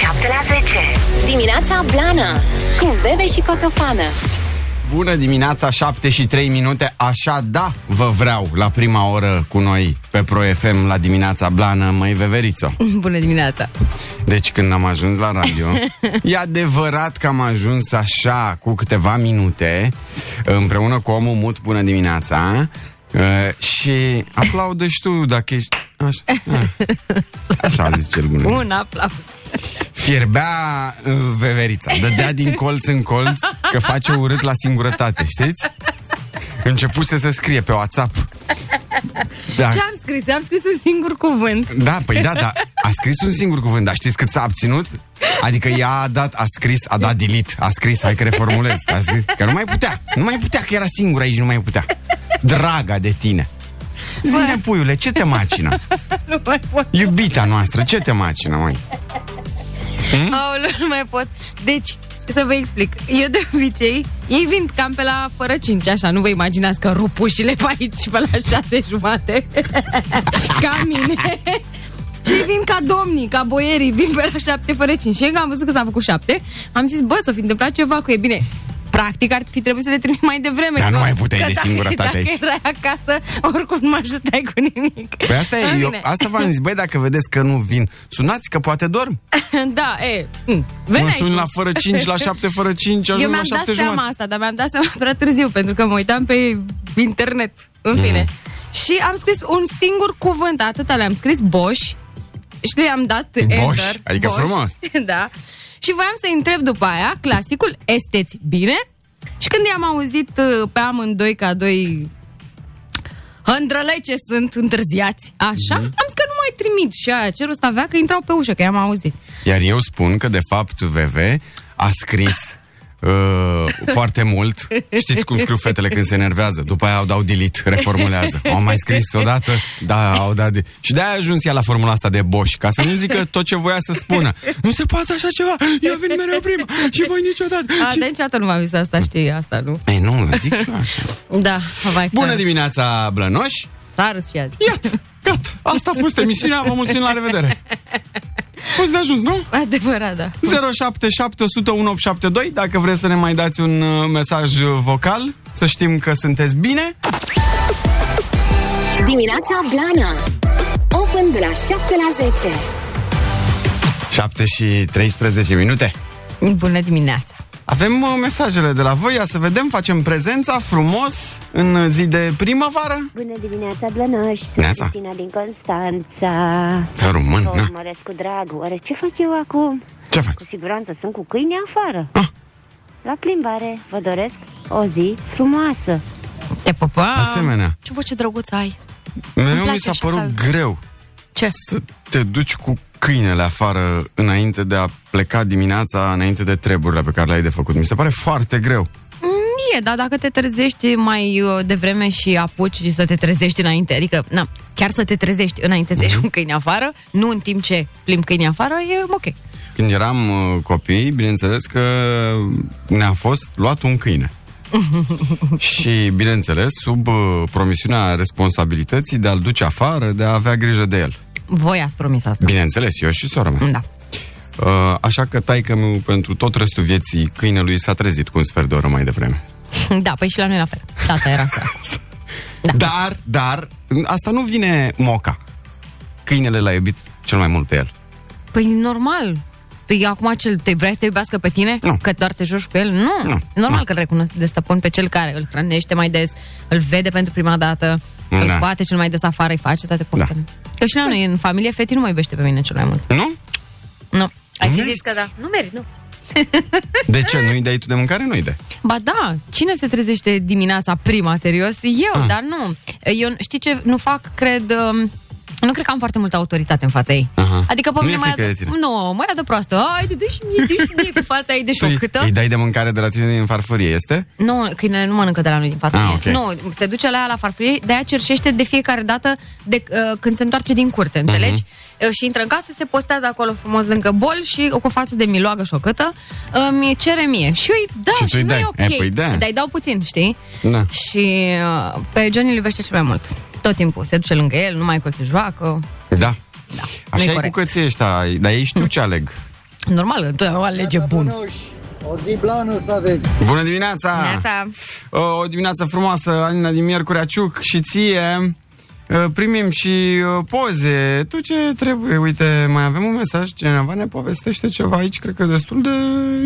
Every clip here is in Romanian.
7 la 10. Dimineața Blana Cu Bebe și Coțofană Bună dimineața, 7 și 3 minute, așa da, vă vreau la prima oră cu noi pe Pro FM la dimineața blană, măi Veverițo. Bună dimineața! Deci când am ajuns la radio, e adevărat că am ajuns așa cu câteva minute împreună cu omul mut, bună dimineața, uh, și aplaudă și tu dacă ești... Așa, așa zice el bună. Un aplauz! Fierbea uh, veverița, dădea din colț în colț că face urât la singurătate, știți? Începuse să scrie pe WhatsApp. Da. Ce am scris? Am scris un singur cuvânt. Da, păi da, da, a scris un singur cuvânt, dar știți cât s-a abținut? Adică ea a dat, a scris, a dat delete, a scris, hai că reformulez, a scris, că nu mai putea, nu mai putea, că era singur aici, nu mai putea. Draga de tine. Zine, puiule, ce te macină? Nu mai pot. Iubita noastră, ce te macină, măi? Hmm? Aoleu, nu mai pot. Deci, să vă explic. Eu de obicei, ei vin cam pe la fără 5, așa, nu vă imaginați că rup ușile pe aici pe la 6 jumate. ca mine. Și ei vin ca domnii, ca boierii, vin pe la 7 fără 5. Și eu am văzut că s-a făcut 7, am zis, bă, s-o fi întâmplat ceva cu e bine. Practic ar fi trebuit să le trimit mai devreme. Dar nu că- mai puteai că de dacă- singurătate dacă aici. erai acasă, oricum nu mă ajutai cu nimic. Păi asta În e, eu, fine. asta v-am zis, băi, dacă vedeți că nu vin, sunați că poate dorm. Da, e. mm, Mă Veneai sun tu. la fără 5, la 7 fără 5, Eu ajung la mi-am dat 7 seama jumătate. asta, dar mi-am dat seama prea târziu, pentru că mă uitam pe internet, în Mm. fine. Și am scris un singur cuvânt, atâta le-am scris, Bosch, și le-am dat Bosch, enter. adică frumos. da. Și voiam să întreb după aia, clasicul, esteți bine? Și când i-am auzit uh, pe amândoi ca doi hândrălei ce sunt întârziați, așa, Mhm. am zis că nu mai trimit și aia cerul ăsta avea că intrau pe ușă, că i-am auzit. Iar eu spun că, de fapt, VV a scris uh, foarte mult. Știți cum scriu fetele când se enervează? După aia au dau delete, reformulează. Au mai scris odată, da, au dat de... Și de-aia a ajuns ea la formula asta de Bosch, ca să nu zică tot ce voia să spună. Nu se poate așa ceva, eu vin mereu prima și voi niciodată. A, și... dar niciodată nu m-am zis asta, știi, asta, nu? Ei, nu, zic și eu așa. Da, vai Bună că dimineața, Blănoși! S-a râs și azi. Iată, gata, asta a fost emisiunea, vă mulțumim, la revedere! A fost de ajuns, nu? Adevărat, da. 077182 Dacă vreți să ne mai dați un uh, mesaj uh, vocal Să știm că sunteți bine Dimineața Blana Open de la 7 la 10 7 și 13 minute Bună dimineața. Avem uh, mesajele de la voi Ia să vedem, facem prezența frumos În zi de primăvară Bună dimineața, Blănoș! Sunt Neața. Cristina din Constanța. Să român, Vă na. urmăresc cu drag. Oare ce fac eu acum? Ce faci? Cu siguranță sunt cu câini afară. Ah. La plimbare. Vă doresc o zi frumoasă. Te pupa. Asemenea. Ce voce drăguță ai. Mereu place mi s-a așa părut cald. greu Ce? Să te duci cu câinele afară Înainte de a pleca dimineața Înainte de treburile pe care le-ai de făcut Mi se pare foarte greu E, dar dacă te trezești mai uh, devreme și apuci și să te trezești înainte, adică, na, chiar să te trezești înainte să ieși un câine afară, nu în timp ce plimbi câine afară, e ok. Când eram uh, copii, bineînțeles că ne-a fost luat un câine. și, bineînțeles, sub uh, promisiunea responsabilității de a-l duce afară, de a avea grijă de el. Voi ați promis asta. Bineînțeles, eu și sora mea. Da. Uh, așa că taică meu pentru tot restul vieții câinelui s-a trezit cu un sfert de oră mai devreme. Da, păi și la noi la fel. Tata era așa. Da. Dar, dar, asta nu vine moca. Câinele l-a iubit cel mai mult pe el. Păi normal. Păi acum cel te vrea să te iubească pe tine? Nu. Că doar te joci cu el? Nu. Nu. Normal Nu. că îl recunosc de stăpân pe cel care îl hrănește mai des, îl vede pentru prima dată, Da. îl scoate cel mai des afară, îi face toate poftele. Că și la noi, în familie, Feti nu mă iubește pe mine cel mai mult. Nu? Nu. Ai Nu fi meriți. zis că da. Nu merit, nu. De ce? Nu-i dai tu de mâncare? Nu-i dai. Ba da, cine se trezește dimineața prima, serios? Eu, Ah. dar nu. Eu, știi ce nu fac? Cred... um, Nu cred că am foarte multă autoritate în fața ei. Aha. Adică pe Nu mine e mai frică de tine. Nu, mai ia de proastă. Hai, de și mie, de și mie cu fața ei de Tu îi- șocâtă. îi dai de mâncare de la tine din farfurie, este? Nu, câinele nu mănâncă de la noi din farfurie. Ah, ok. Nu, se duce la ea la farfurie, de-aia cerșește de fiecare dată de, uh, când se întoarce din curte, înțelegi? Uh, și intră în casă, se postează acolo frumos lângă bol și cu o față de miloagă șocătă uh, mi cerere mie. Și eu îi dau Și și, tu îi nu dai. e ok. E, păi da. Dar îi dau puțin, știi? Da. Și uh, pe Johnny îl iubește cel mai mult. Tot timpul. Se duce lângă el, numai că se joacă. Da. Da, Așa nu-i e cu corect. cății ăștia, dar ei știu ce aleg. Normal, întotdeauna alege bun. O zi blană să aveți. Bună dimineața! Neața. O, o dimineață frumoasă, Alina din Miercurea Ciuc și ție. Uh, Primim și uh, poze. Tu ce trebuie? Uite, mai avem un mesaj. Cineva ne povestește ceva aici, cred că destul de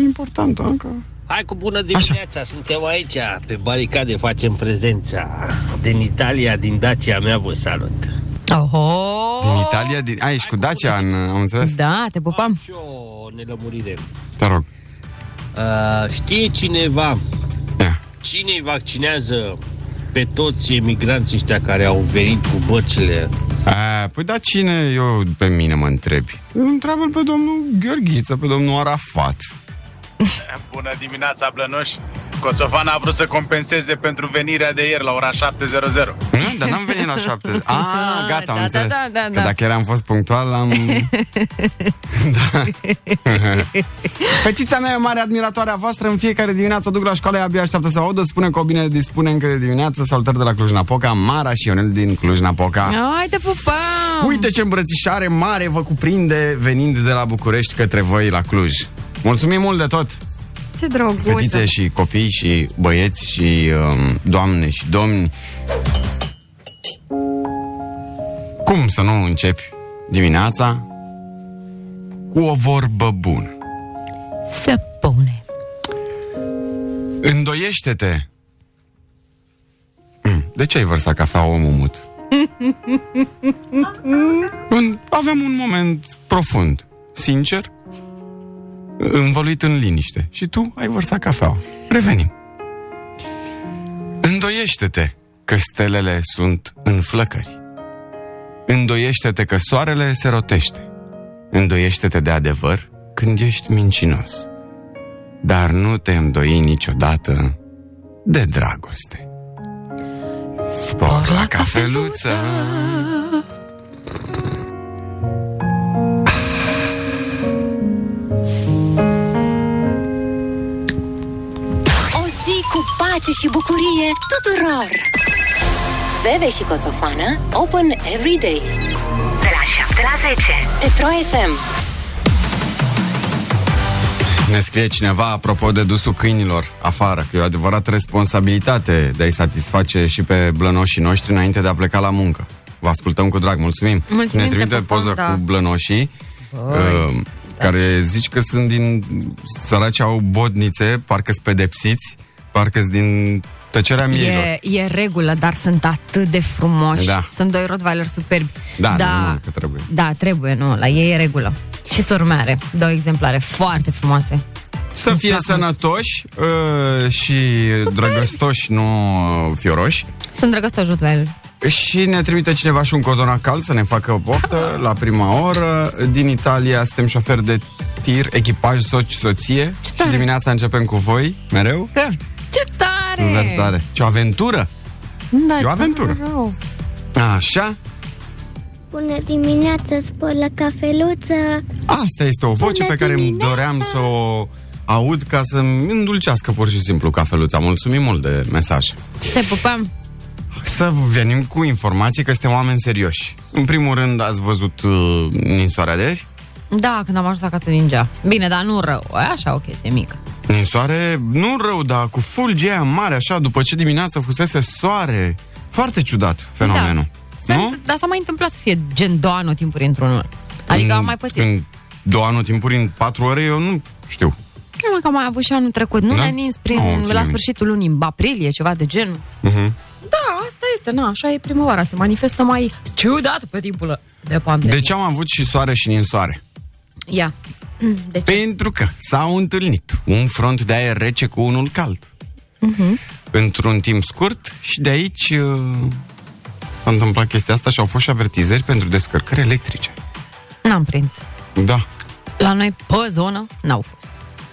important. Încă. Hai cu bună dimineața, suntem aici, pe baricade facem prezența. Din Italia, din Dacia mea vă salut. Oho! Din Italia, din... A, ești cu Dacia, în, am înțeles? Da, te pupam. Am și o nelămurire. Te rog. Uh, știe cineva Ia. cine îi vaccinează pe toți emigranții ăștia care au venit cu băcile? A, păi da, cine eu pe mine mă întrebi? întreabă pe domnul Gheorghiță, pe domnul Arafat. Bună dimineața, Blănoș! Coțofan a vrut să compenseze pentru venirea de ieri la ora 7.00. Nu, dar n-am venit la șapte. Ah, gata, da, am da, înțeles. da, da, Că da. dacă eram fost punctual, am... da. Fetița mea e o mare admiratoare a voastră. În fiecare dimineață o duc la școală, ea abia așteaptă să audă. Spune că o bine dispune încă de dimineață. Salutări de la Cluj-Napoca, Mara și Ionel din Cluj-Napoca. Hai, te pupam! Uite ce îmbrățișare mare vă cuprinde venind de la București către voi la Cluj. Mulțumim mult de tot! Ce drăguț! Fetițe și copii și băieți și um, doamne și domni. Cum să nu începi dimineața cu o vorbă bună? Să pune. Îndoiește-te! Mm, De ce ai vărsat cafea omul mut? În- Aveam un moment profund, sincer, învăluit în liniște. Și tu ai vărsat cafeaua. Revenim. Îndoiește-te că stelele sunt în flăcări. Îndoiește-te că soarele se rotește. Îndoiește-te de adevăr când ești mincinos. Dar nu te îndoi niciodată de dragoste. Spor la cafeluță! Pace și bucurie tuturor! Veve și Coțofană Open Every Day De la 7 la 10 Petro FM Ne scrie cineva apropo de dusul câinilor afară, că e o adevărată responsabilitate de a-i satisface și pe blănoșii noștri înainte de a pleca la muncă. Vă ascultăm cu drag, mulțumim. Mulțumim, ne trimite te pupăm, poză da. cu blănoșii, uh, care zici că sunt din săraci au bodnițe, parcă sunt pedepsiți, parcă sunt din tăcerea miilor. E, e regulă, dar sunt atât de frumoși. Da. Sunt doi Rottweiler superbi. Da, nu, nu, că trebuie. Da, trebuie, nu, la ei e regulă. Și sormare, două exemplare foarte frumoase. Să fie plac sănătoși uh, și drăgăstoși, nu uh, fioroși. Sunt drăgăstoși Rottweiler. Și ne trimite cineva și un cozonac cald să ne facă o poftă la prima oră. Din Italia suntem șofer de tir, echipaj, soci, soție. Ce Și tare! dimineața începem cu voi, mereu. Ia, Ce tare! super tare. Ce o aventură! Da, E o aventură. tare rău. Așa, Bună dimineața, spor la cafeluță. asta este o voce Bună pe care îmi dimineața! doream să o aud ca să-mi îndulcească pur și simplu cafeluța. Mulțumim mult de mesaj. Te pupăm. Să venim cu informații că suntem oameni serioși. În primul rând, ați văzut uh, ninsoarea de ieri? Da, când am ajuns acasă ningea. Bine, dar nu rău. E așa o chestie mică. Ninsoare, nu rău, dar cu fulgi aia mare, așa, după ce dimineața fusese soare. Foarte ciudat fenomenul. Da. Nu? Sunt, dar s-a mai întâmplat să fie gen două anotimpuri într-unul. Adică am mai pățit. În două anotimpuri, în patru ore, eu nu știu. Nu, mă, că am mai avut și anul trecut. Nu Da? ne-a nins prin, Nu, am ținut la minte. sfârșitul lunii, în aprilie, ceva de genul. Uh-huh. Da, asta este, na, așa e primăvara. Se manifestă mai ciudat pe timpul de pandemie. De ce am avut și soare și ninsoare? Ia. De ce? Pentru că s-au întâlnit un front de aer rece cu unul cald. Mhm. Într-un timp scurt și de aici uh, s-a întâmplat chestia asta și au fost și avertizări pentru descărcări electrice. N-am prins. Da. La noi, pe zonă, n-au fost.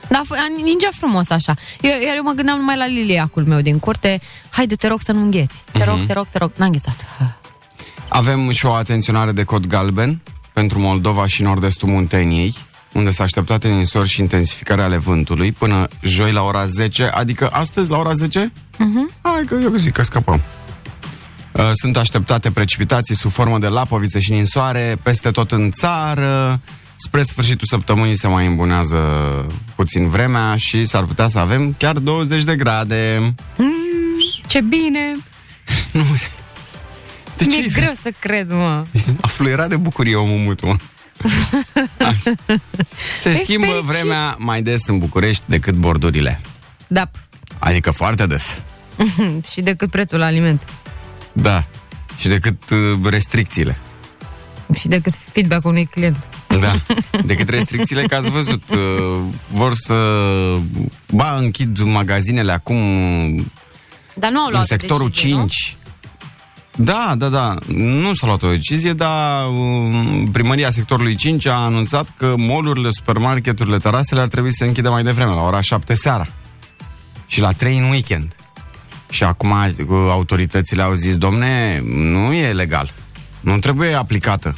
Dar f- ningea frumos așa. Eu, iar eu mă gândeam numai la liliacul meu din curte. Haide, te rog să nu îngheți. Te rog, te rog, te rog. N-a înghețat. Ha. Avem și o atenționare de cod galben pentru Moldova și nord-estul Munteniei, unde s-a așteptat ninsori și intensificarea ale vântului până joi la ora 10, adică astăzi la ora 10? Uh-huh. Hai că eu zic că scăpăm. Uh, Sunt așteptate precipitații sub formă de lapovițe și ninsoare peste tot în țară. Spre sfârșitul săptămânii se mai îmbunează puțin vremea și s-ar putea să avem chiar 20 de grade. Ce bine! De ce Mi-e greu să cred, mă. A fluierat de bucurie omul mutu, mă. Așa. Se Ești schimbă fericit. vremea mai des în București decât bordurile. Da. Adică foarte des. și decât prețul la aliment. Da. Și decât uh, restricțiile. Și decât feedback-ul unui client. Da. Decât restricțiile, că ați văzut, uh, vor să... Ba, închid magazinele acum Dar nu au în luat o sectorul decizie, 5. Da, da, da. Nu s-a luat o decizie, dar um, primăria sectorului 5 a anunțat că molurile, supermarketurile, terasele ar trebui să se închidă mai devreme, la ora 7 seara. Și la 3 în weekend. Și acum uh, autoritățile au zis, domne, nu e legal. Nu trebuie aplicată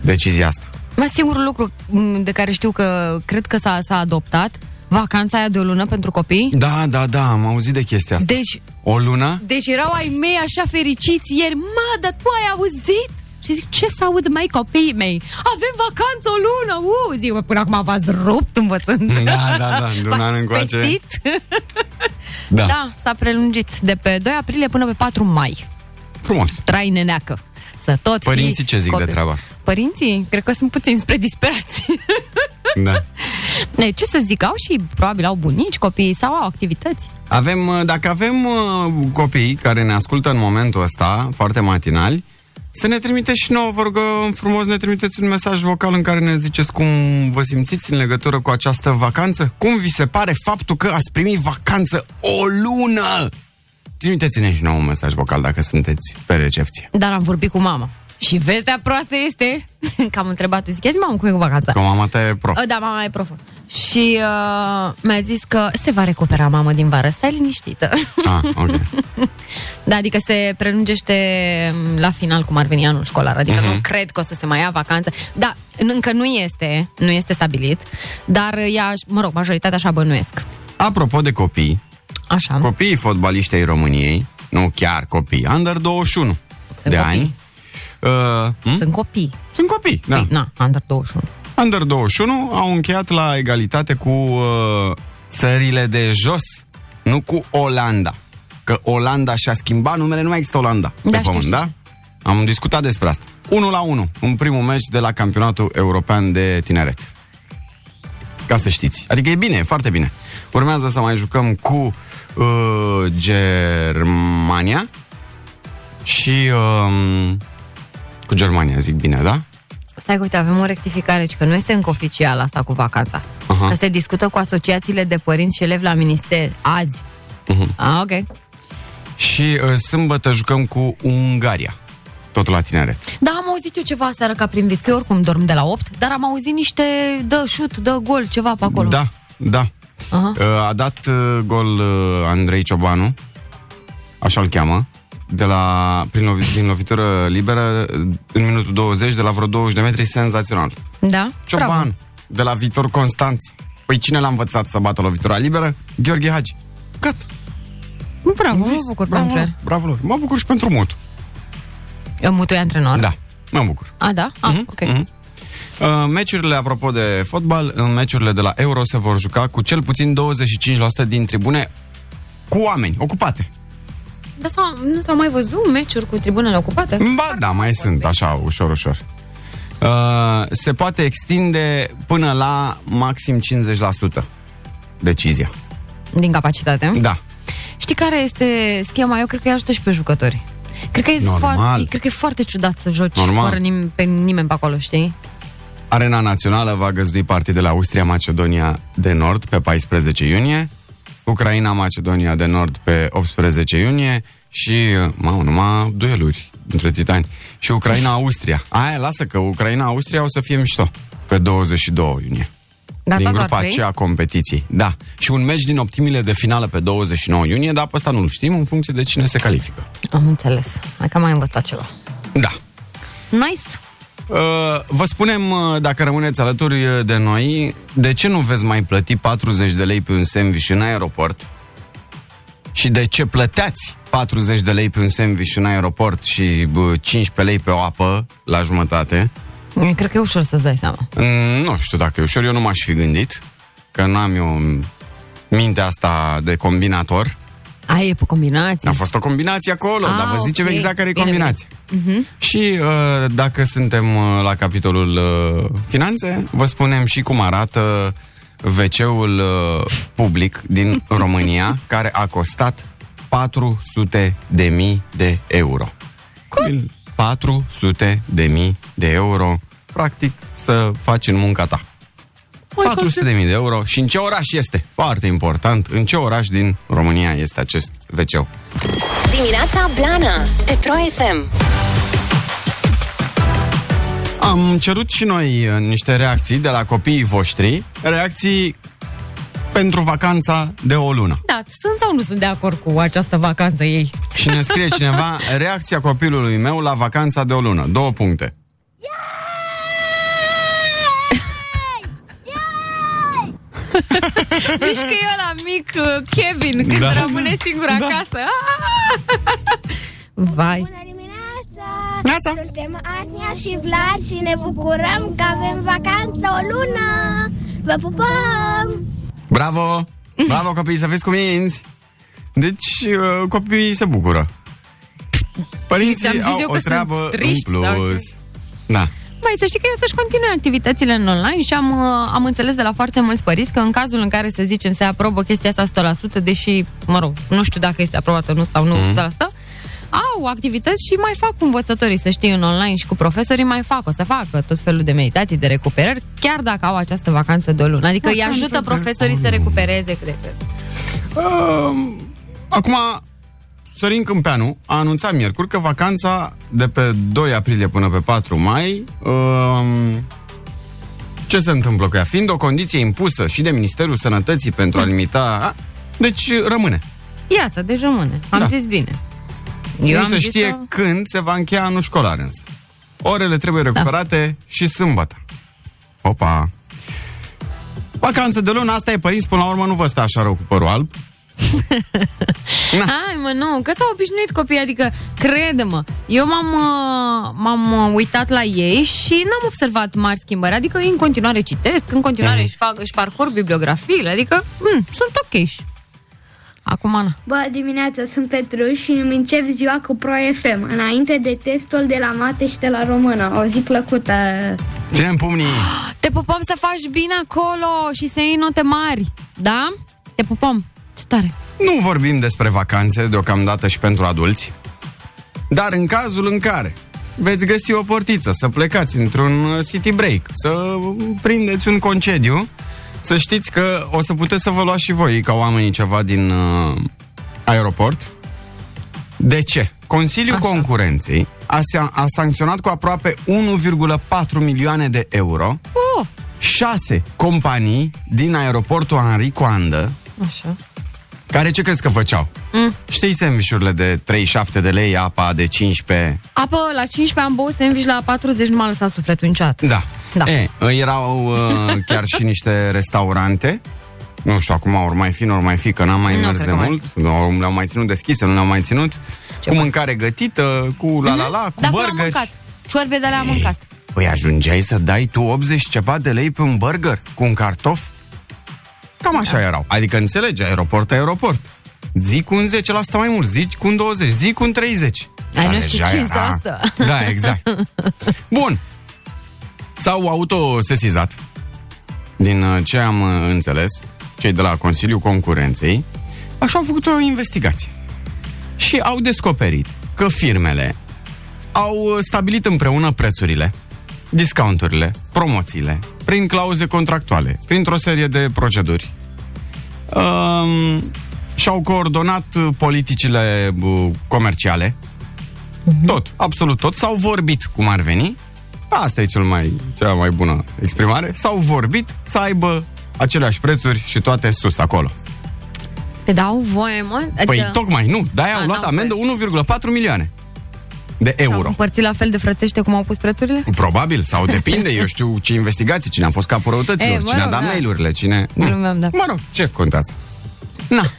decizia asta. Mai singurul lucru m, de care știu că cred că s-a, s-a adoptat, vacanța aia de o lună pentru copii. Da, da, da, am auzit de chestia asta. Deci, O lună? deci erau ai mei așa fericiți ieri. Mă, dar tu ai auzit? Și zic, ce să aud mai copiii mei? Avem vacanță o lună, uh! Zic, bă, până acum v-ați rupt învățând. Da, da, da, de un an V-ați încoace. petit? Da. Da, s-a prelungit de pe 2 aprilie până pe 4 mai. Frumos. Trai neneacă. Să tot fii Părinții ce zic de copil. treaba asta? Părinții? Cred că sunt puțin spre disperație. Da. Ne, ce să zic, au și probabil au bunici, copii sau au activități. Avem, uh, dacă avem uh, copii care ne ascultă în momentul ăsta, foarte matinali, să ne trimiteți și nouă, vă rugăm frumos, ne trimiteți un mesaj vocal în care ne ziceți cum vă simțiți în legătură cu această vacanță. Cum vi se pare faptul că ați primit vacanță o lună? Trimiteți-ne și nouă un mesaj vocal dacă sunteți pe recepție. Dar am vorbit cu mama. Și vestea proastă este că am întrebat-o, zic, zi mamă, cum e cu vacanța? Că mama ta e prof. Uh, Da, mama e profă. Și uh, mi-a zis că se va recupera mamă din vară, stai liniștită. Ah, ok. da, adică se prelungește m, la final cum ar veni anul școlar, adică Mhm. nu cred că o să se mai ia vacanță. Da, în- încă nu este, nu este stabilit, dar ea, mă rog, majoritatea așa bănuiesc. Apropo de copii, Așa. copiii fotbaliști ai României, nu chiar copii, under 21 de copii. ani, uh, hm? Sunt copii. sunt copii, da. Păi, na, under 21. Under 21 au încheiat la egalitate cu uh, țările de jos, nu cu Olanda. Că Olanda și-a schimbat numele, nu mai există Olanda Da, pe știu, pământ, știu. da? Am discutat despre asta. 1 la 1, în primul meci de la campionatul european de tineret. Ca să știți. Adică e bine, e foarte bine. Urmează să mai jucăm cu uh, Germania și uh, cu Germania, zic bine, da? Stai că uite, avem o rectificare, ci că nu este încă oficial asta cu vacanța. Aha. Că se discută cu asociațiile de părinți și elevi la minister azi. Mhm. Ah, ok. Și uh, sâmbătă jucăm cu Ungaria. Tot la tineret. Da, am auzit eu ceva seară ca prin vis, că eu oricum dorm de la 8, dar am auzit niște dă șut, dă gol, ceva pe acolo. Da, da. Aha. Uh, a dat uh, gol uh, Andrei Ciobanu, așa îl cheamă, de la, prin lovi, din lovitură liberă, în minutul 20, de la vreo 20 de metri, senzațional. Da? Cioban, Bravo. de la Viitor Constanț. Păi cine l-a învățat să bată lovitura liberă? Gheorghe Hagi. Gata. Bravo, mă Zis, bucur bravo, pentru el. Bravo lor. Mă bucur și pentru Mutu. Eu mutui antrenor? Da, mă bucur. A, da? Ah, Mhm, ok. mhm. Uh, meciurile, apropo de fotbal, în meciurile de la Euro se vor juca cu cel puțin 25% din tribune cu oameni ocupate. Dar s-a, nu s-au mai văzut meciuri cu tribunele ocupate? Ba da, mai sunt, așa, ușor, ușor. Uh, se poate extinde până la maxim 50% decizia. Din capacitate? Da. Știi care este schema? Eu cred că îi ajută și pe jucători. Cred că, e Normal. foarte, cred că e foarte ciudat să joci Normal. fără nim- pe nimeni pe acolo, știi? Arena Națională va găzdui partidele Austria-Macedonia de Nord pe 14 iunie, Ucraina-Macedonia de Nord pe 18 iunie și, mamă, numai dueluri între titani. Și Ucraina-Austria. Aia, lasă că Ucraina-Austria o să fie mișto pe 22 iunie. Gata, din doar grupa trei? aceea a competiției. Da. Și un meci din optimile de finală pe 29 iunie, dar pe ăsta nu-l știm în funcție de cine se califică. Am înțeles. Hai că am mai învățat ceva. Da. Nice. Uh, vă spunem, uh, dacă rămâneți alături uh, de noi, de ce nu veți mai plăti 40 de lei pe un sandwich în aeroport? Și de ce plăteați 40 de lei pe un sandwich în aeroport și bă, 15 lei pe o apă la jumătate? Cred că e ușor să-ți dai seama. Mm, Nu știu dacă e ușor, eu nu m-aș fi gândit, că n-am eu mintea asta de combinator. Ai e pe combinație. A fost o combinație acolo, Ah, dar vă zicem ok. exact care e Bine, combinația. Și uh, dacă suntem uh, la capitolul uh, finanțe, vă spunem și cum arată WC-ul uh, public din România, care a costat 400 de mii de euro. Cum? 400 de mii de euro, practic, să faci în munca ta. 400 de mii de euro și în ce oraș este? Foarte important, în ce oraș din România este acest wc Dimineața Blana Pe Pro FM Am cerut și noi uh, niște reacții de la copiii voștri, reacții pentru vacanța de o lună. Da, sunt sau nu sunt de acord cu această vacanță ei? Și ne scrie cineva reacția copilului meu la vacanța de o lună. Două puncte. Deci că e ăla mic uh, Kevin când Da. rămâne singur Da. acasă. Vai. Bună dimineața! Neața. Suntem Ania și Vlad și ne bucurăm că avem vacanță o lună! Vă pupăm! Bravo! Bravo copii, să fiți cuminți! Deci uh, copiii se bucură. Părinții Ți-am zis au eu o că treabă sunt triști în sau plus. ce? Da. Mai să știi că eu să-și continue activitățile în online și am, uh, am înțeles de la foarte mulți părinți că în cazul în care, să zicem, se aprobă chestia asta 100%, deși, mă rog, nu știu dacă este aprobată nu sau nu Mhm. 100%, au activități și mai fac cu învățătorii, să știi, în online și cu profesorii mai fac, o să facă tot felul de meditații, de recuperări, chiar dacă au această vacanță de o lună. Adică îi Vacanță ajută de profesorii o să lună. recupereze cât de cât. Um, acum, Sorin Câmpeanu a anunțat miercuri că vacanța de pe 2 aprilie până pe 4 mai um, ce se întâmplă cu ea? Fiind o condiție impusă și de Ministerul Sănătății pentru a limita... A, deci rămâne. Iată, deci rămâne. Am Da. zis bine. Eu nu am se zis știe că- când se va încheia anul școlar însă. Orele trebuie recuperate da. și sâmbătă. Opa! Vacanță de lună, asta e părinți, până la urmă nu vă stă așa rău cu părul alb. Hai mă, nu, că s-au obișnuit copiii, adică crede-mă, eu m-am, uh, m-am uh, uitat la ei și n-am observat mari schimbări, adică ei în continuare citesc, în continuare Mhm. își, fac, își parcurg bibliografiile, adică mm, sunt ok. Acum, Ana. Bă, dimineața sunt Petru și îmi încep ziua cu Pro FM, înainte de testul de la mate și de la română. O zi plăcută! Ținem pumnii! Te pupăm să faci bine acolo și să iei note mari, da? Te pupăm. Ce tare. Nu vorbim despre vacanțe deocamdată și pentru adulți, dar în cazul în care veți găsi o portiță să plecați într-un uh, city break, să prindeți un concediu, să știți că o să puteți să vă luați și voi ca oamenii ceva din uh, aeroport. De ce? Consiliul Așa. Concurenței a, sa- a sancționat cu aproape 1,4 milioane de euro Oh, șase companii din aeroportul Henri Coandă așa. Care ce crezi că făceau? Mm. Știi sandvișurile de 37 de lei, apa de 15? Apă, la 15 am băut sandwich, la 40 nu m-a lăsat sufletul niciodată. Da. Da. E, erau uh, chiar și niște restaurante. Nu știu, acum ori mai fi, nu ori mai fi, că n-am mai Nu mers cred de că mai mult. Nu le-au mai ținut deschise, nu le-au mai ținut. Ce cu mai- mâncare gătită, cu la la la, cu Dar cum am burgeri. mâncat? Ciorbe de le-am mâncat. Păi ajungeai să dai tu 80 ceva de lei pe un burger cu un cartof? Cam așa erau. Adică înțelegi, aeroport, aeroport. Zi cu un 10% mai mult, zi cu un 20, zi cu un 30. Ai, Dar nu știu deja ce era- este asta. Da, exact. Bun. S-au autosesizat, din uh, ce am uh, înțeles, cei de la Consiliul Concurenței, așa au făcut o investigație. Și au descoperit că firmele au uh, stabilit împreună prețurile, discounturile, promoțiile, prin clauze contractuale, printr-o serie de proceduri. Um, și-au coordonat uh, politicile uh, comerciale, tot, absolut tot, s-au vorbit cum ar veni, asta e cel mai, cea mai bună exprimare, s-au vorbit să aibă aceleași prețuri și toate sus acolo. Pe dau voie, mă? Adică Păi tocmai nu, de-aia A, au luat n-au amendă 1,4 milioane de Au euro. împărțit la fel de frățește cum au pus prețurile? Probabil, sau depinde, eu știu ce investigații, cine a fost capul răutăților, E, mă cine a rog, dat da. mail-urile, cine... Glumeam, da. Mă rog, ce contează? Na,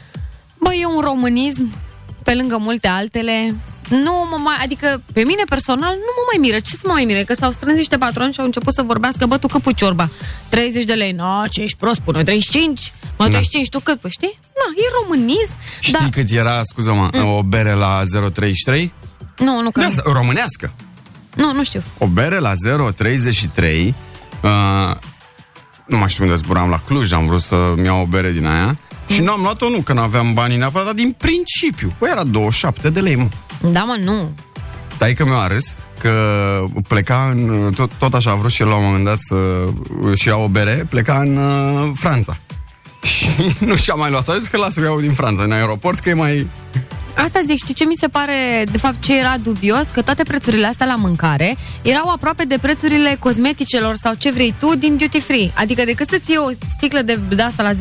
Bă, e un românism pe lângă multe altele, nu mă mai, adică pe mine personal nu mă mai miră. Ce să mă mai mire? Că s-au strâns niște patroni și au început să vorbească, bă, tu cât pui ciorba? 30 de lei. No, ce ești prost, pune 35. Mă, Da. 35, tu cât? Păi știi? Na, e românism. Știi Da, cât era, scuză-mă, Mm. o bere la 033? Nu, nu, că De asta, românească. nu, nu știu. O bere la 033 uh, Nu mai știu unde zburam la Cluj Am vrut să-mi iau o bere din aia Și nu am luat-o nu, că nu aveam banii neapărat Dar din principiu, păi era 27 de lei, mă Da, mă, nu. Taică mi-a râs că pleca în, tot, tot așa a vrut și el la un moment dat să și ia o bere, pleca în uh, Franța. Și nu și-a mai luat-o, a zis că lasă că iau din Franța în aeroport, că e mai... Asta zic, știi ce mi se pare, de fapt, ce era dubios? Că toate prețurile astea la mâncare erau aproape de prețurile cosmeticelor sau ce vrei tu din duty free. Adică decât să-ți iei o sticlă de, de asta la 0,33,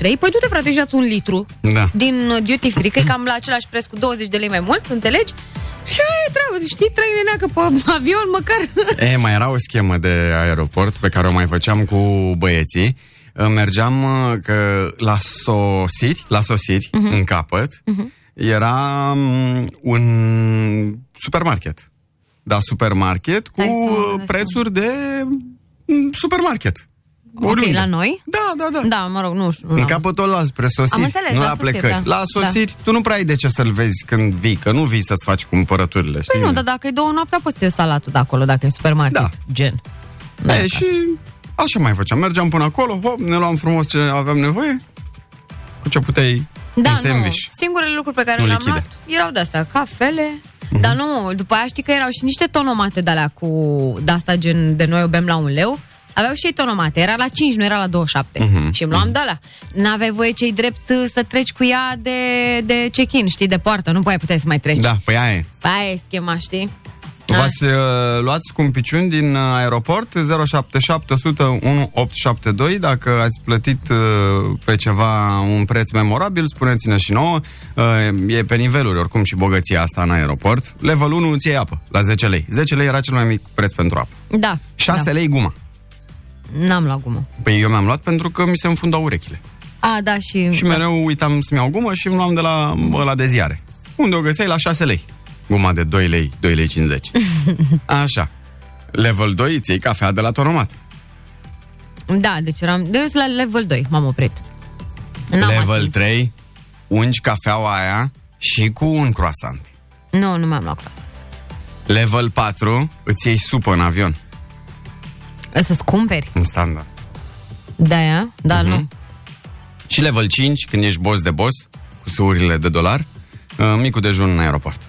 păi du-te frate și ia-ți un litru Da. din uh, duty free, că e cam la același preț cu 20 de lei mai mult, înțelegi? Și aia e treabă, știi, trei neneacă pe avion măcar. E, mai era o schemă de aeroport pe care o mai făceam cu băieții. Mergeam uh, că la sosiri, la sosiri, Mhm. în capăt, era um, un supermarket. Da, supermarket cu Dai seama, dai seama. prețuri de mm, supermarket. Ok, Oriunde. la noi? Da, da, da. Da, mă rog, nu știu. nu În am capătul ăla spre sosiri, Am înțeles, nu la la, sosiri, plecări. da. La sosiri, tu nu prea ai de ce să-l vezi când vii, că nu vii să-ți faci cumpărăturile. Păi știi? nu, dar dacă e două noaptea, poți să iei o salată de acolo, dacă e supermarket. Da. Gen. E, și așa mai făceam. Mergeam până acolo, hop, ne luam frumos ce aveam nevoie, cu ce puteai Da, un nu. sandwich. Singurele lucruri pe care Nu le-am lichide. luat erau de-astea, cafele, dar nu, după aia știi că erau și niște tonomate de alea cu de-asta gen de noi o bem la un leu. Aveau și ei tonomate, era la 5, nu era la 27. Mhm. Și îmi luam de alea. N-aveai voie cei drept uh, să treci cu ea de, de check-in, știi, de poartă. Nu puteai puteai să mai treci. Da, păi aia e. Aia e schema, știi? V-ați uh, luat scumpiciuni din uh, aeroport 077 100 1872 Dacă ați plătit uh, pe ceva un preț memorabil, spuneți-ne și nouă uh, E pe niveluri oricum și bogăția asta în aeroport Level 1 îți iei apă, la 10 lei 10 lei era cel mai mic preț pentru apă Da. 6 da. lei guma N-am luat gumă. Păi eu mi-am luat pentru că mi se înfundau urechile A, da, și... Și mereu uitam să-mi iau gumă și îmi luam de la ăla de ziare. Unde o găseai? La 6 lei. Guma de 2 lei, 2 lei 50. Așa. Level 2 îți iei cafea de la tonomat. Da, deci eram... Deci la level 2 m-am oprit. N-am Level atins. 3 ungi cafeaua aia și cu un croissant. Nu, nu mi-am luat croissant. Level 4 îți iei supă în avion, Să-ți cumperi în standard. de aia, dar Mhm. nu. Și level 5, când ești boss de boss, cu suurile de dolar, uh, micul dejun în aeroport.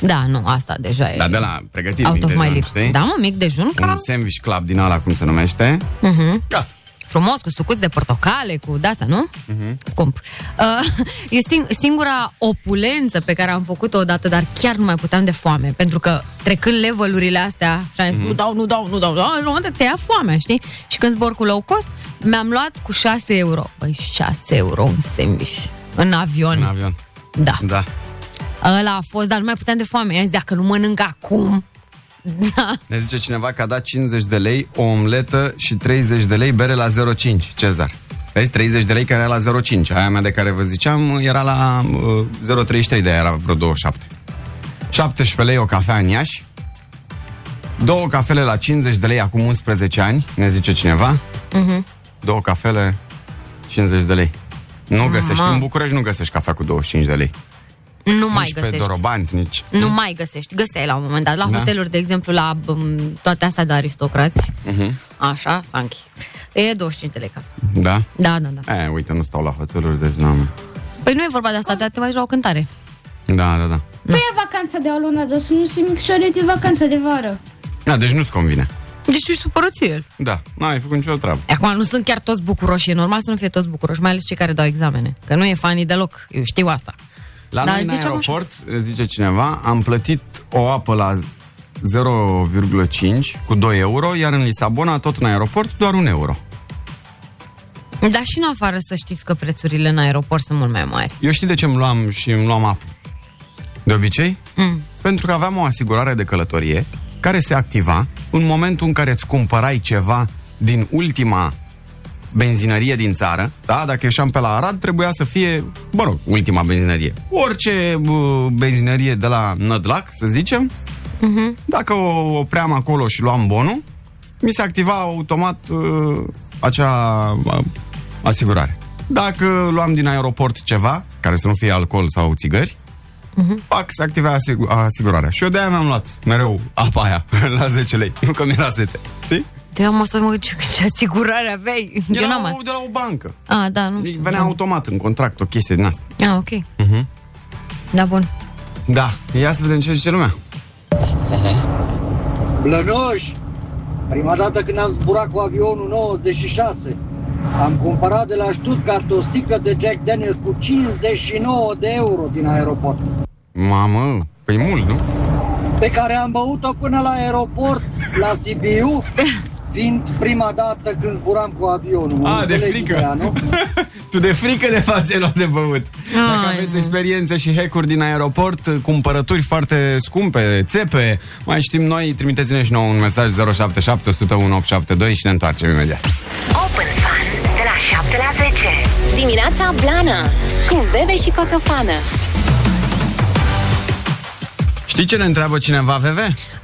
Da, nu, asta deja e... Dar de la pregătire Out mic of my dejun, league. știi? Da, mă, mic dejun, Un ca sandwich club din ala, cum se numește. Mhm. Gata. frumos, cu sucuți de portocale, cu de-asta, nu? Mhm. Scump. Uh, e sing- singura opulență pe care am făcut-o odată, dar chiar nu mai puteam de foame, pentru că trecând levelurile astea, și am zis, Mhm. nu dau, nu dau, nu dau, nu dau, în moment dat te ia foamea, știi? Și când zbor cu low cost, mi-am luat cu 6 euro. Băi, 6 euro un sandwich în avion. În avion. Da. Da. Ăla a fost, dar nu mai puteam de foame. I-am zis, dacă nu mănânc acum... Da. Ne zice cineva că a dat 50 de lei o omletă și 30 de lei bere la 0,5, Cezar. Vezi, 30 de lei care era la 0,5. Aia mea de care vă ziceam era la uh, 0,33, de aia era vreo 27. 17 lei o cafea în Iași. Două cafele la 50 de lei acum 11 ani, ne zice cineva. Mhm. Două cafele, 50 de lei. Nu găsești, Mamă. în București nu găsești cafea cu 25 de lei. Nu mai nici pe găsești. dorobanți, nici... Nu mai găsești. Găseai la un moment dat. La Da. hoteluri, de exemplu, la um, toate astea de aristocrați. Uh-huh. Așa, Sanchi. E 25 de lei cafea. Da? Da, da, da. E, uite, nu stau la hoteluri, deci n-am... Păi nu e vorba de asta, dar te mai la o cântare. Da, da, da. Păi e vacanța de o lună, dar să nu se micșoreze vacanța de vară. Da, deci nu-ți convine. Deci tu ești supărăt el. Da, n-ai făcut nicio treabă. Acum nu sunt chiar toți bucuroși, e normal să nu fie toți bucuroși, mai ales cei care dau examene. Că nu e fanii deloc, eu știu asta. La Da, noi în ziceam aeroport, zice cineva, am plătit o apă la 0,5 cu 2 euro, iar în Lisabona, tot în aeroport, doar 1 euro. Dar și în afară să știți că prețurile în aeroport sunt mult mai mari. Eu știi de ce îmi luam și îmi luam apă? De obicei? Mm. Pentru că aveam o asigurare de călătorie care se activa în momentul în care îți cumpărai ceva din ultima benzinărie din țară, da? Dacă ieșeam pe la Arad, trebuia să fie, mă rog, ultima benzinărie. Orice uh, benzinărie de la Nădlac, să zicem, Mhm. dacă o opream acolo și luam bonul, mi se activa automat uh, acea uh, asigurare. Dacă luam din aeroport ceva, care să nu fie alcool sau țigări, Mhm. pac, se activea asigur- asigurarea. Și eu de-aia mi-am luat mereu apa aia la 10 lei, nu că mi-era sete. Știi? De mă să mă ce, ce asigurare aveai. Eu Era n-am o, mai. de la o bancă. Ah, da, nu știu. Venea automat în contract o chestie din asta. Ah, ok. Mhm. Da, bun. Da, ia să vedem ce zice lumea. Blănoși! Prima dată când am zburat cu avionul 96, am cumpărat de la Stuttgart o sticlă de Jack Daniels cu 59 de euro din aeroport, Mamă, păi mult, nu? pe care am băut-o până la aeroport, la Sibiu, fiind prima dată când zburam cu avionul. A, de Înțelegi frică. ideea, nu? Tu de frică de fapt ți-ai luat de băut. Dacă Ai, aveți nu. experiențe și hack-uri din aeroport, cumpărături foarte scumpe, țepe, mai știm noi, trimiteți-ne și nouă un mesaj 077 101 872 și ne întoarcem imediat. Open Fun de la 7 la 10. Dimineața Blana cu Bebe și Coțofană. Știi ce ne întreabă cineva, VV?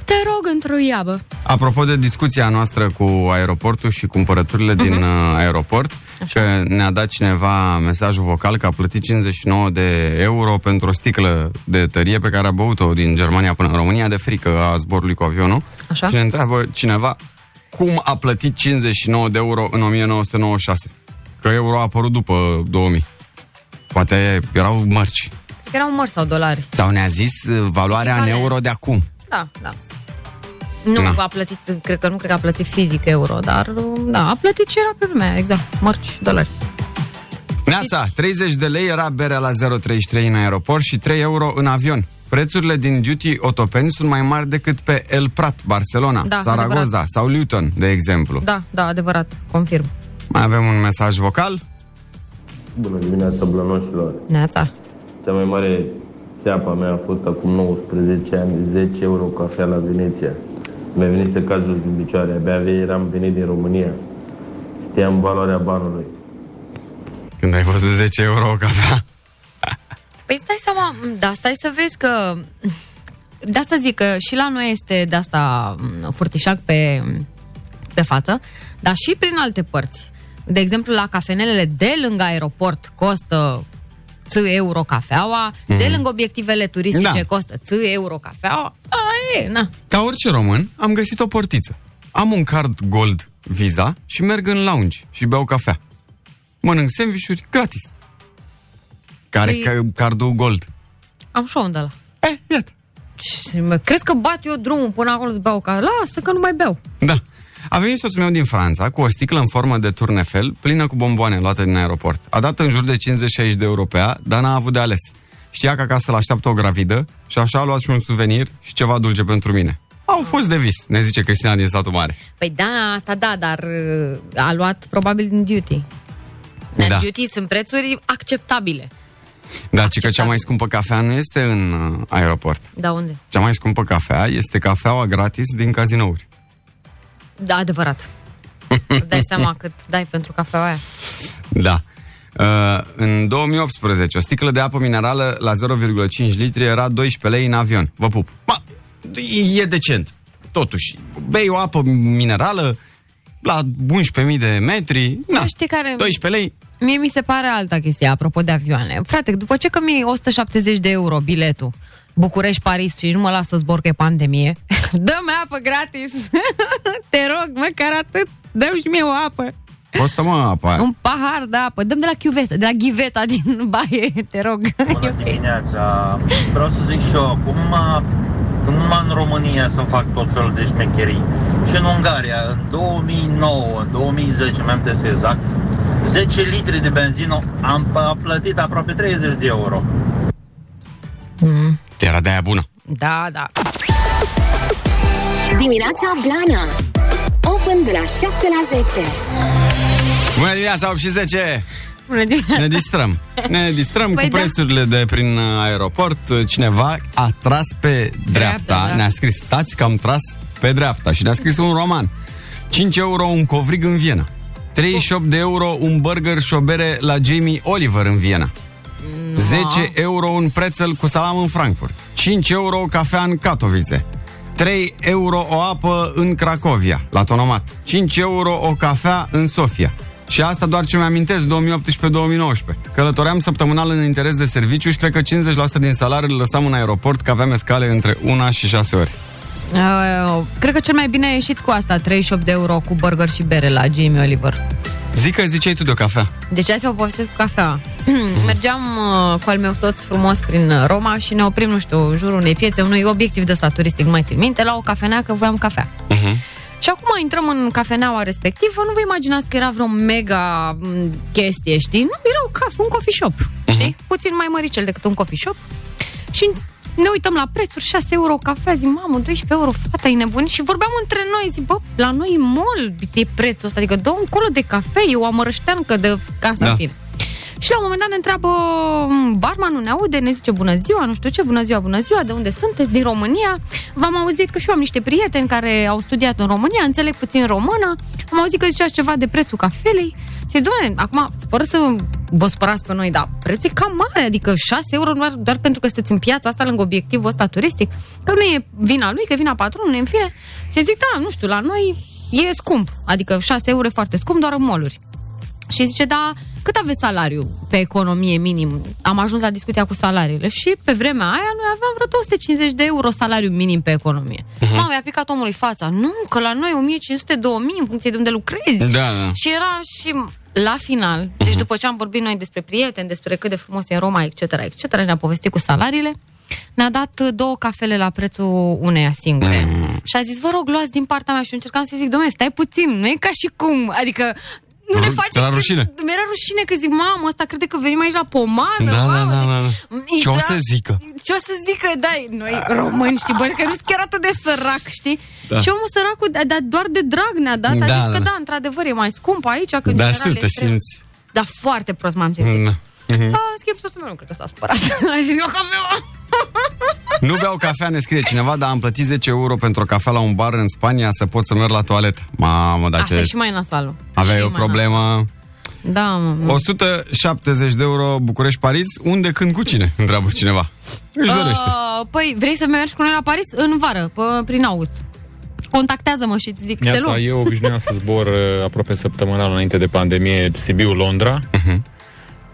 Te rog într-o iabă. Apropo de discuția noastră cu aeroportul și cumpărăturile din uh, aeroport, că ne-a dat cineva mesajul vocal că a plătit 59 de euro pentru o sticlă de tărie pe care a băut-o din Germania până în România de frică a zborului cu avionul. Așa. Și ne întreabă cineva cum a plătit 59 de euro în 1996. Că euro a apărut după 2000. Poate erau mărci. Erau mări sau dolari. Sau ne-a zis uh, valoarea în Echivalent. euro de acum. Da, da. Nu Na. a plătit, cred că nu cred că a plătit fizic euro, dar da, a plătit ce era pe vremea, exact, mărci, dolari. Neața, 30 de lei era berea la 033 în aeroport și 3 euro în avion. Prețurile din duty otopeni sunt mai mari decât pe El Prat, Barcelona, Da, Zaragoza adevărat. sau Luton, de exemplu. Da, da, adevărat, confirm. Mai avem un mesaj vocal? Bună dimineața, blănoșilor. Neața. Cea mai mare țeapa mea a fost acum 19 ani, 10 euro cafea la Veneția. Mi-a venit să caz jos din picioare, abia eram venit din România. Știam valoarea banului. Când ai văzut 10 euro o cafea? Păi stai seama, da, stai să vezi că... De asta zic că și la noi este de asta m, furtișac pe, pe față, dar și prin alte părți. De exemplu, la cafenelele de lângă aeroport costă ț euro cafeaua, mm. de lângă obiectivele turistice Da. costă ț euro cafeaua. A, e, na. Ca orice român, am găsit o portiță. Am un card gold Visa și merg în lounge și beau cafea. Mănânc sandvișuri gratis. Care Păi- ca cardul gold? Am și unde la. Eh, iată. Și mă, crezi că bat eu drumul până acolo să beau ca... Lasă că nu mai beau. Da. A venit soțul meu din Franța cu o sticlă în formă de turnefel plină cu bomboane luate din aeroport. A dat în jur de 50-60 de euro pe ea, dar n-a avut de ales. Știa că acasă l-așteaptă o gravidă și așa a luat și un suvenir și ceva dulce pentru mine. Au fost de vis, ne zice Cristina din satul mare. Păi da, asta da, dar uh, a luat probabil din duty. În Da. duty sunt prețuri acceptabile. Dar ci că cea mai scumpă cafea nu este în uh, aeroport. Da, unde? Cea mai scumpă cafea este cafeaua gratis din cazinouri. Da, adevărat. Îți dai seama cât dai pentru cafeaua aia. Da. Uh, în 2018, o sticlă de apă minerală la 0,5 litri era 12 lei în avion. Vă pup. Ma, e decent. Totuși, bei o apă minerală la 11.000 de metri, na, Știi care... 12 lei, Mie mi se pare alta chestie, apropo de avioane. Frate, după ce că mi 170 de euro biletul, București-Paris și nu mă lasă zbor că e pandemie, dă-mi apă gratis. Te rog, măcar atât. Dă-mi și mie o apă. costă mă apa aia. Un pahar de apă. Dăm de la chiuveta, de la ghiveta din baie, te rog. Bună dimineața! Vreau să zic și eu, cum mă, numai în România să fac tot felul de șmecherii. Și în Ungaria, în 2009, 2010, mi-am exact, 10 litri de benzină am p- plătit aproape 30 de euro. Mm. Era de aia bună. Da, da. Dimineața Blana Open de la 7 la 10 Bună dimineața, 8 și 10! Bună dimineața. Ne distrăm. Ne distrăm Păi cu da. prețurile de prin uh, aeroport. Cineva a tras pe dreapta, Dreapta, da. ne-a scris, stați că am tras pe dreapta și ne-a scris un roman. 5 euro un covrig în Viena. 38 de euro un burger și o bere la Jamie Oliver în Viena. 10 euro un prețel cu salam în Frankfurt. 5 euro o cafea în Katowice. 3 euro o apă în Cracovia, la Tonomat. 5 euro o cafea în Sofia. Și asta doar ce mi-amintesc 2018-2019. Călătoream săptămânal în interes de serviciu și cred că 50% din salariul îl lăsam în aeroport că aveam escale între 1 și 6 ore. Uh, cred că cel mai bine a ieșit cu asta, 38 de euro cu burger și bere la Jamie Oliver. Zic că ziceai tu de o cafea. Deci hai să vă povestesc cu cafea. Mergeam uh, cu al meu soț frumos prin uh, Roma și ne oprim, nu știu, în jurul unei piețe, unui obiectiv de stat turistic, nu mai țin minte, la o cafenea că voiam cafea. Uh-huh. Și acum intrăm în cafeneaua respectivă, nu vă imaginați că era vreo mega m, chestie, știi? Nu, era un, caf, un coffee shop, știi? Puțin mai măricel decât un coffee shop. Și ne uităm la prețuri, 6 euro cafea, zic, mamă, 12 euro, fata, e nebun. Și vorbeam între noi, zic, bă, la noi în mall e prețul ăsta, adică dă un colo de cafea, e o amărășteancă de casa, Da. în fine. Și la un moment dat ne întreabă m, barmanul, ne aude, ne zice bună ziua, nu știu ce, bună ziua, bună ziua, de unde sunteți, din România. V-am auzit că și eu am niște prieteni care au studiat în România, înțeleg puțin română. Am auzit că ziceați ceva de prețul cafelei. Și doamne, acum, fără să vă spărați pe noi, dar prețul e cam mare, adică 6 euro doar, doar pentru că sunteți în piața asta lângă obiectivul ăsta turistic, că nu e vina lui, că e vina patronului, în fine. Și zic, da, nu știu, la noi e scump, adică 6 euro e foarte scump, doar în moluri. Și zice, da, cât aveți salariu pe economie minim? Am ajuns la discuția cu salariile și pe vremea aia noi aveam vreo 250 de euro salariu minim pe economie. Uh-huh. Mamă, i-a picat omului fața. Nu, că la noi 1500-2000 în funcție de unde lucrezi. Da, da. Și era și la final, deci după ce am vorbit noi despre prieteni, despre cât de frumos e Roma, etc., etc., ne-a povestit cu salariile, ne-a dat uh, două cafele la prețul uneia singure. Mm. Și a zis, vă rog, luați din partea mea și eu încercam să zic, domnule, stai puțin, nu e ca și cum, adică nu ne Ru- face... ți-era rușine? Mi-era rușine că zic, mamă, ăsta crede că venim aici la pomană. Da, da, mamă, da, deci- da, da. E, Ce o da, să zică? Ce o să zică, da, noi români, știi, bă, că nu sunt chiar atât de sărac, știi? Da. Și omul săracul, da, da, doar de drag ne-a dat, a Da, zis că da. da, într-adevăr, e mai scump aici, că în Dar general știu, e te extrem. simți... Da, foarte prost m-am simțit. Da. Mhm. A, în schimb, soțul meu nu cred că s-a spărat. A zis, eu cafea. Nu beau cafea, ne scrie cineva, dar am plătit 10 euro pentru o cafea la un bar în Spania să pot să merg la toaletă. Mamă, dar Asta ce... e și mai nasalul. Aveai Și o mai problemă... Da, mă, mă. 170 de euro București-Paris, unde, când, cu cine? Întreabă cineva. Își dorește. Uh, păi, vrei să mergi cu noi la Paris în vară, pe, prin august? Contactează-mă și îți zic câte Neața, luni. eu obișnuiam să zbor uh, aproape săptămânal înainte de pandemie Sibiu-Londra. Mhm.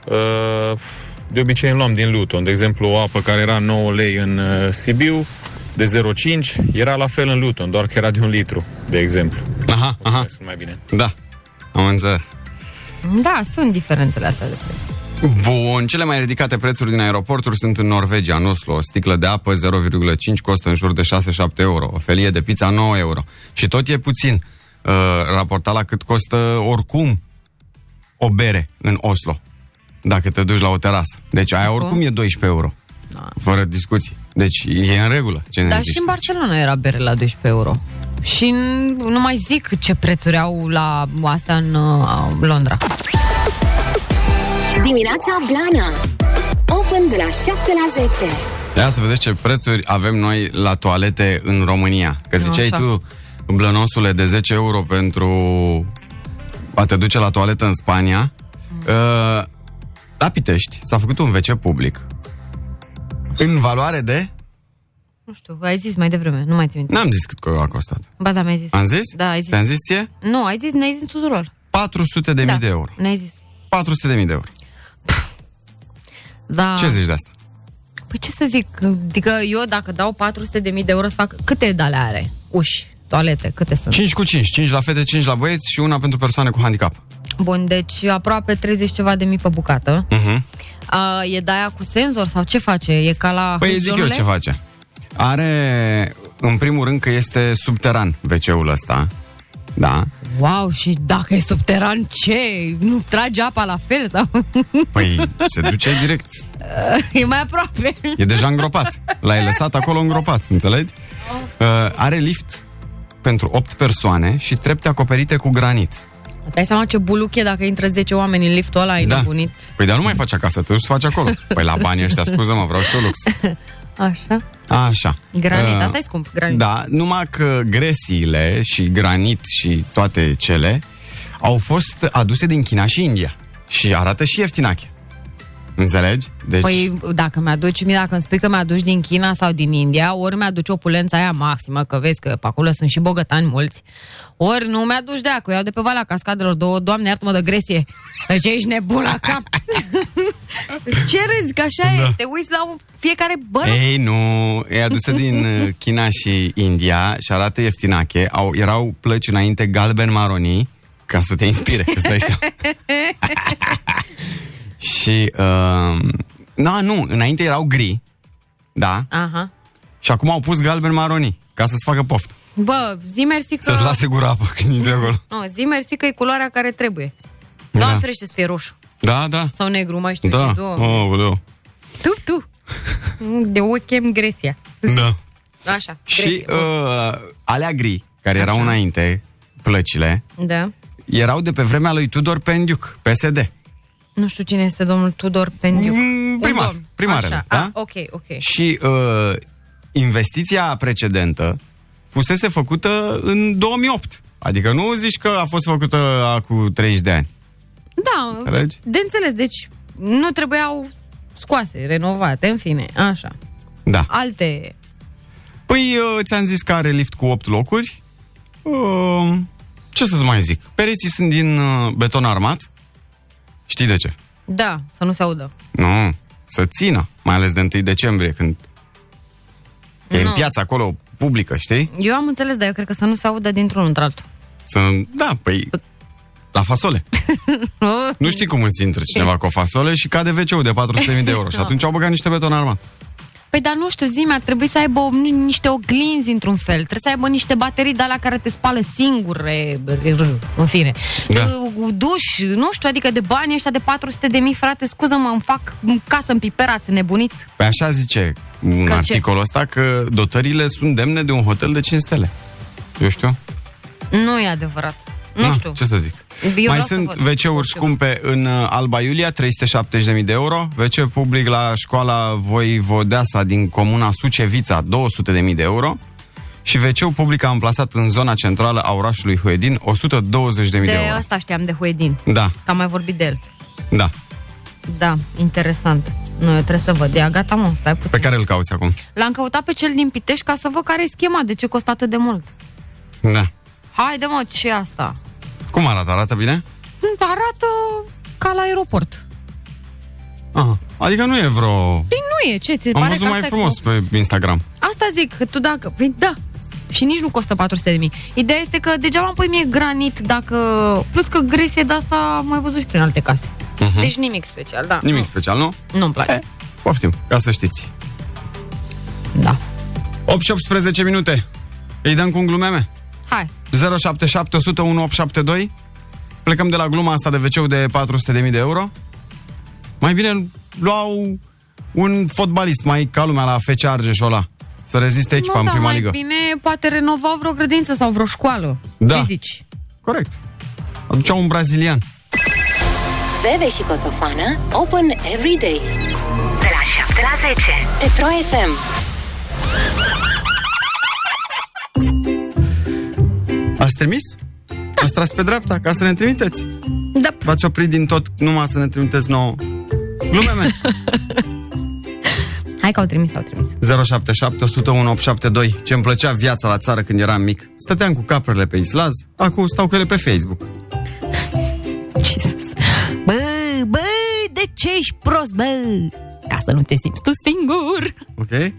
Uh, De obicei îmi luam din Luton. De exemplu, o apă care era 9 lei în uh, Sibiu, de 0,5, era la fel în Luton, doar că era de un litru, de exemplu. Aha, aha. Sunt mai bine. Da, am înțeles. Da, sunt diferențele astea de preț. Bun, cele mai ridicate prețuri din aeroporturi sunt în Norvegia, în Oslo. O sticlă de apă 0,5 costă în jur de 6-7 euro. O felie de pizza 9 euro. Și tot e puțin. Uh, raportat la cât costă oricum o bere în Oslo. Dacă te duci la o terasă. Deci aia oricum e 12 euro. Fără discuții. Deci e în regulă. Ce ne Dar zici și în tu? Barcelona era bere la 12 euro. Și n- nu mai zic ce prețuri au la asta în uh, Londra. Dimineața Blana Open de la 7 la 10 Ia să vedeți ce prețuri avem noi la toalete în România. Că ziceai Așa. tu, blănosule, de 10 euro pentru a te duce la toaletă în Spania. Uh, la Pitești s-a făcut un WC public. În valoare de... Nu știu, ai zis mai devreme, nu mai țin minte. N-am zis cât a costat. Ba da, mi-ai zis. Am zis? Da, ai zis. Ți-am zis ție? Nu, ai zis, ne-ai zis tuturor. 400 de da. mii de euro. Ne-ai zis. 400 de mii de euro. Da. Ce zici de asta? Păi ce să zic, adică eu dacă dau 400 de mii de euro să fac, câte dale are? Uși, toalete, câte sunt? 5 cu 5. 5 la fete, 5 la băieți și una pentru persoane cu handicap. Bun, deci aproape 30 ceva de mii pe bucată. Uh-huh. A, e de aia cu senzor sau ce face? E ca la Păi zic eu hârtionule? ce face. Are, în primul rând, că este subteran WC-ul ăsta. Da. Wow, și dacă e subteran, ce? Nu trage apa la fel? Sau? Păi se duce direct. e mai aproape. E deja îngropat. L-ai lăsat acolo îngropat, înțelegi? Uh, are lift pentru 8 persoane și trepte acoperite cu granit. Dai seama ce buluc e dacă intră 10 oameni în liftul ăla, ai Da. nebunit. Păi dar nu mai faci acasă, tu să faci acolo. Păi la banii ăștia, scuză-mă, vreau și eu lux. Așa. Așa. Granit, Uh, asta e scump, granit. Da, numai că gresiile și granit și toate cele au fost aduse din China și India. Și arată și ieftinache. Înțelegi? Deci... Păi dacă mi-aduci, dacă îmi spui că mi-aduci din China sau din India, ori mi-aduci opulența aia maximă, că vezi că pe acolo sunt și bogătani mulți, ori nu mi-aduci de acolo, iau de pe Valea Cascadelor, două, doamne, iartă-mă de gresie. Deci ești nebun la cap. Ce râzi, că așa da. e, te uiți la fiecare bără. Ei, nu, e adusă din uh, China și India și arată ieftinache. Au, erau plăci înainte galben-maronii, ca să te inspire, că stai seama. și, uh, na, nu, înainte erau gri, da, Aha. și acum au pus galben-maronii, ca să-ți facă poftă. Bă, zi mersi că... Să-ți lase gura apă când e de acolo. Nu, zi mersi că e culoarea care trebuie. Da. Doamne ferește să fie roșu. Da, da. Sau negru, mai știu Da, ce două. oh, da. Tu, tu. De o chem Grecia. Da. Așa, Și Grecia. uh, alea gri, care erau Așa. înainte, plăcile, Da. erau de pe vremea lui Tudor Pendiuc, PSD. Nu știu cine este domnul Tudor Pendiu. Un primar, domn. primarele, Așa, da? a, ok, ok. Și uh, investiția precedentă fusese făcută în 2008. Adică nu zici că a fost făcută acum 30 de ani. Da, Înțelegi? de înțeles. Deci nu trebuiau scoase, renovate, în fine, așa. Da. Alte... Păi uh, ți-am zis că are lift cu 8 locuri. Uh, ce să-ți mai zic? Pereții sunt din uh, beton armat. Știi de ce? Da, să nu se audă. Nu, să țină, mai ales de 1 decembrie, când e în Nu. piața acolo publică, știi? Eu am înțeles, dar eu cred că să nu se audă dintr-unul într-altul. Să, da, păi, la fasole. Nu știi cum îți intră cineva cu o fasole și cade wc de 400.000 de euro. Și atunci au băgat niște beton armat. Păi dar nu știu, zi ar trebui să aibă ni- niște oglinzi într-un fel. Trebuie să aibă niște baterii de alea care te spală singure, r- r- în fine. Da. Uh, Duș, nu știu, adică de bani ăștia de 400 de mii, frate, scuză-mă, îmi fac casă în piperați, nebunit. Pe așa zice un Că ce? articol ăsta că dotările sunt demne de un hotel de 5 stele. Eu știu. Nu e adevărat. Nu Na, știu. Ce să zic? Eu Mai vreau să sunt văd. WC-uri scumpe în uh, Alba Iulia, 370.000 de euro. WC public la școala Voivodeasa din comuna Sucevița, 200.000 de euro. Și WC public amplasat în zona centrală a orașului Huedin, 120.000 de, De euro. asta știam de Huedin. Da, Că am mai vorbit de el. da. Da, interesant. Nu, eu trebuie să văd. Ia, gata, mă, stai puțin. Pe care îl cauți acum? L-am căutat pe cel din Pitești ca să văd care e schema, de ce costă atât de mult. Da. Haide, mă, ce e asta? Cum arată? Arată bine? Arată ca la aeroport. Aha. Adică nu e vreo... Păi nu e, ce? Ți Am pare văzut că mai asta e frumos cu- pe Instagram. Asta zic, că tu dacă... Păi da. Și nici nu costă 400 de mii. Ideea este că degeaba îmi pui mie granit dacă... Plus că gresie de asta am mai văzut și prin alte case. Mhm. Deci nimic special, da. Nimic special, nu? Nu-mi place. Poftim, ca să știți. Da. 8 și 18 minute. Îi dăm cu un glumeme? Hai. 077 101 872 Plecăm de la gluma asta de wc de 400.000 de euro Mai bine luau un fotbalist mai ca lumea la FC Argeșul ăla Să reziste echipa nu, în dar prima mai ligă bine poate renova vreo grădință sau vreo școală. Da. Ce zici? Corect Aduceau un brazilian Veve și Coțofană Open every day De la 7 la 10 Pe Pro FM Ați trimis? Ați tras pe dreapta ca să ne trimiteți Da. V-ați oprit din tot numai să ne trimiteți nouă Glumeme Hai că au trimis, au trimis. 077 101 872 Ce-mi plăcea viața la țară când eram mic Stăteam cu caprele pe islaz Acum stau cu ele pe Facebook Bă, bă, de ce ești prost, bă? Ca să nu te simți tu singur. Ok?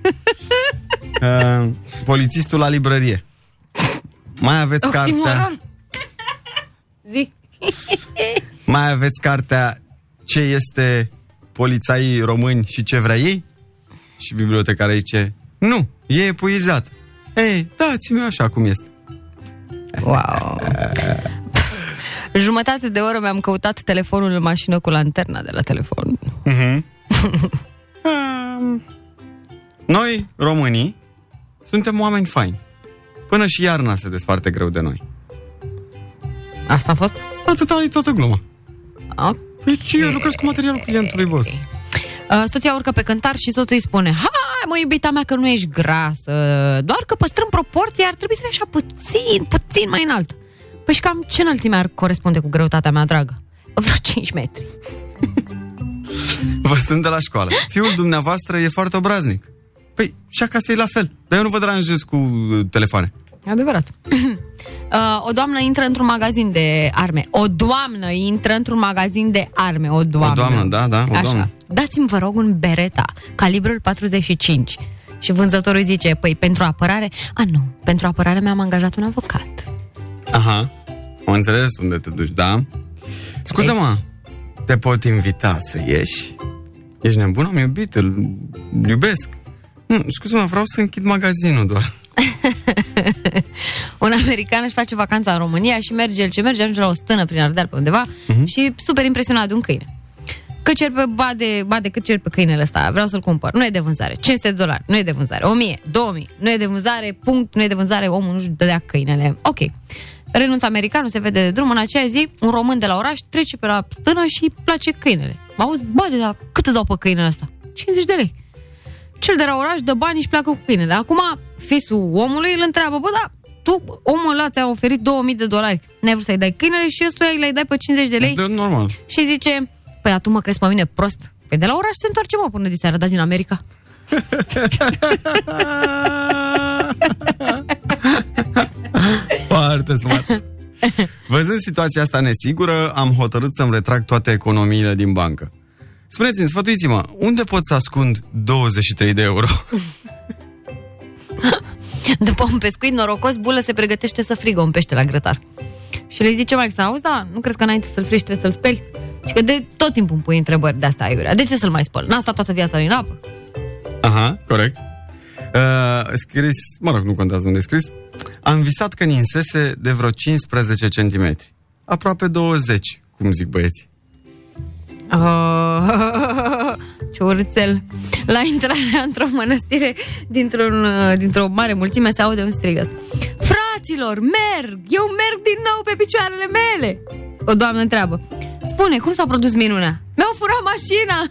uh, polițistul la librărie Mai aveți cartea Oximoron. Zic. Mai aveți cartea Ce este polițaii români și ce vrea ei? Și bibliotecarea zice Nu, e epuizat Ei, dați-mi așa cum este Wow. Jumătate de oră mi-am căutat telefonul în mașină cu lanterna de la telefon. uh-huh. Um, Noi, românii, suntem oameni faini Până și iarna se desparte greu de noi Asta a fost? Atâta e toată gluma Ok. Deci eu lucrez cu materialul clientului, boss Uh, soția urcă pe cântar și soțul îi spune Hai mă iubita mea că nu ești grasă Doar că păstrând proporția ar trebui să fii așa puțin, puțin mai înalt Păi și cam ce înălțime ar corespunde cu greutatea mea dragă? Vreo 5 metri. Vă sunt de la școală. Fiul dumneavoastră e foarte obraznic. Păi, și acasă e la fel. Dar eu nu vă deranjez cu uh, telefoane. Adevărat. uh, o doamnă intră într-un magazin de arme. O doamnă intră într-un magazin de arme. O doamnă. O doamnă, da, da, o Așa. doamnă. Dați-mi, vă rog, un Beretta, calibrul 45. Și vânzătorul zice, păi pentru apărare? A, nu, pentru apărare mi-am angajat un avocat. Aha. Am înțeles unde te duci, da? Scuză-mă, te pot invita să ieși? Ești nebun? Am iubit, îl iubesc. Nu, scuze-mă, vreau să închid magazinul doar. Un american își face vacanța în România și merge el ce merge, ajunge la o stână prin Ardeal pe undeva uh-huh. și super impresionat de un câine. Cât cer pe bade, bade cât cer pe câinele ăsta, vreau să-l cumpăr. Nu e de vânzare. 500 de dolari, nu e de vânzare. 1000, 2000, nu e de vânzare, punct, nu e de vânzare, omul nu-și dădea câinele. Ok. Renunță americanul, se vede de drum. În aceea zi, un român de la oraș trece pe la stână și îi place câinele. Auzi, bade, dar cât îți dau pe câinele ăsta? 50 de lei. Cel de la oraș dă bani și pleacă cu câinele. Acum, fisul omului îl întreabă, bă, da, tu, omul ăla ți-a oferit 2000 de dolari. N-ai vrut să-i dai câinele și ăstuia îi le dai pe 50 de lei? De normal. Și zice, păi, dar tu mă crezi pe mine prost? Păi de la oraș se întoarce, mă, până de seară, dar din America. Foarte smart. Văzând situația asta nesigură, am hotărât să-mi retrag toate economiile din bancă. Spuneți-mi, sfătuiți-mă, unde pot să ascund 23 de euro? După un pescuit norocos, Bulă se pregătește să frigă un pește la grătar. Și le zice Max, auzi, da, nu crezi că înainte să-l friși trebuie să-l speli? Și că de tot timpul îmi pui întrebări de asta aiurea. De ce să-l mai spăl? N-a stat toată viața lui în apă? Aha, corect. Uh, scris, mă rog, nu contează unde e scris. Am visat că ninsese de vreo 15 cm. Aproape 20, cum zic băieții. Oh, ce urțel. La intrarea într-o mănăstire dintr-un, dintr-o mare mulțime se aude un strigăt. Fraților, merg! Eu merg din nou pe picioarele mele! O doamnă întreabă. Spune, cum s-a produs minunea? Mi-au furat mașina!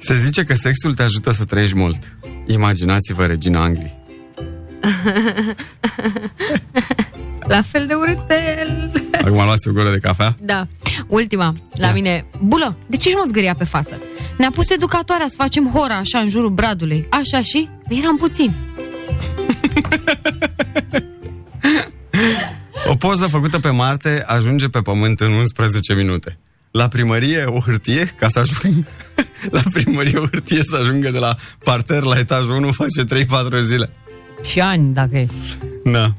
Se zice că sexul te ajută să trăiești mult. Imaginați-vă regina Angliei. La fel de urțel! Acum luați o gură de cafea? Da. Ultima, la mine. Bulă, de ce ești mă zgâria pe față? Ne-a pus educatoarea să facem hora așa în jurul bradului. Așa și? Eram puțin. O poză făcută pe Marte ajunge pe Pământ în 11 minute. La primărie o hârtie ca să ajung... La primărie o hârtie să ajungă de la parter la etajul 1 face 3-4 zile. Și ani, dacă e. Da.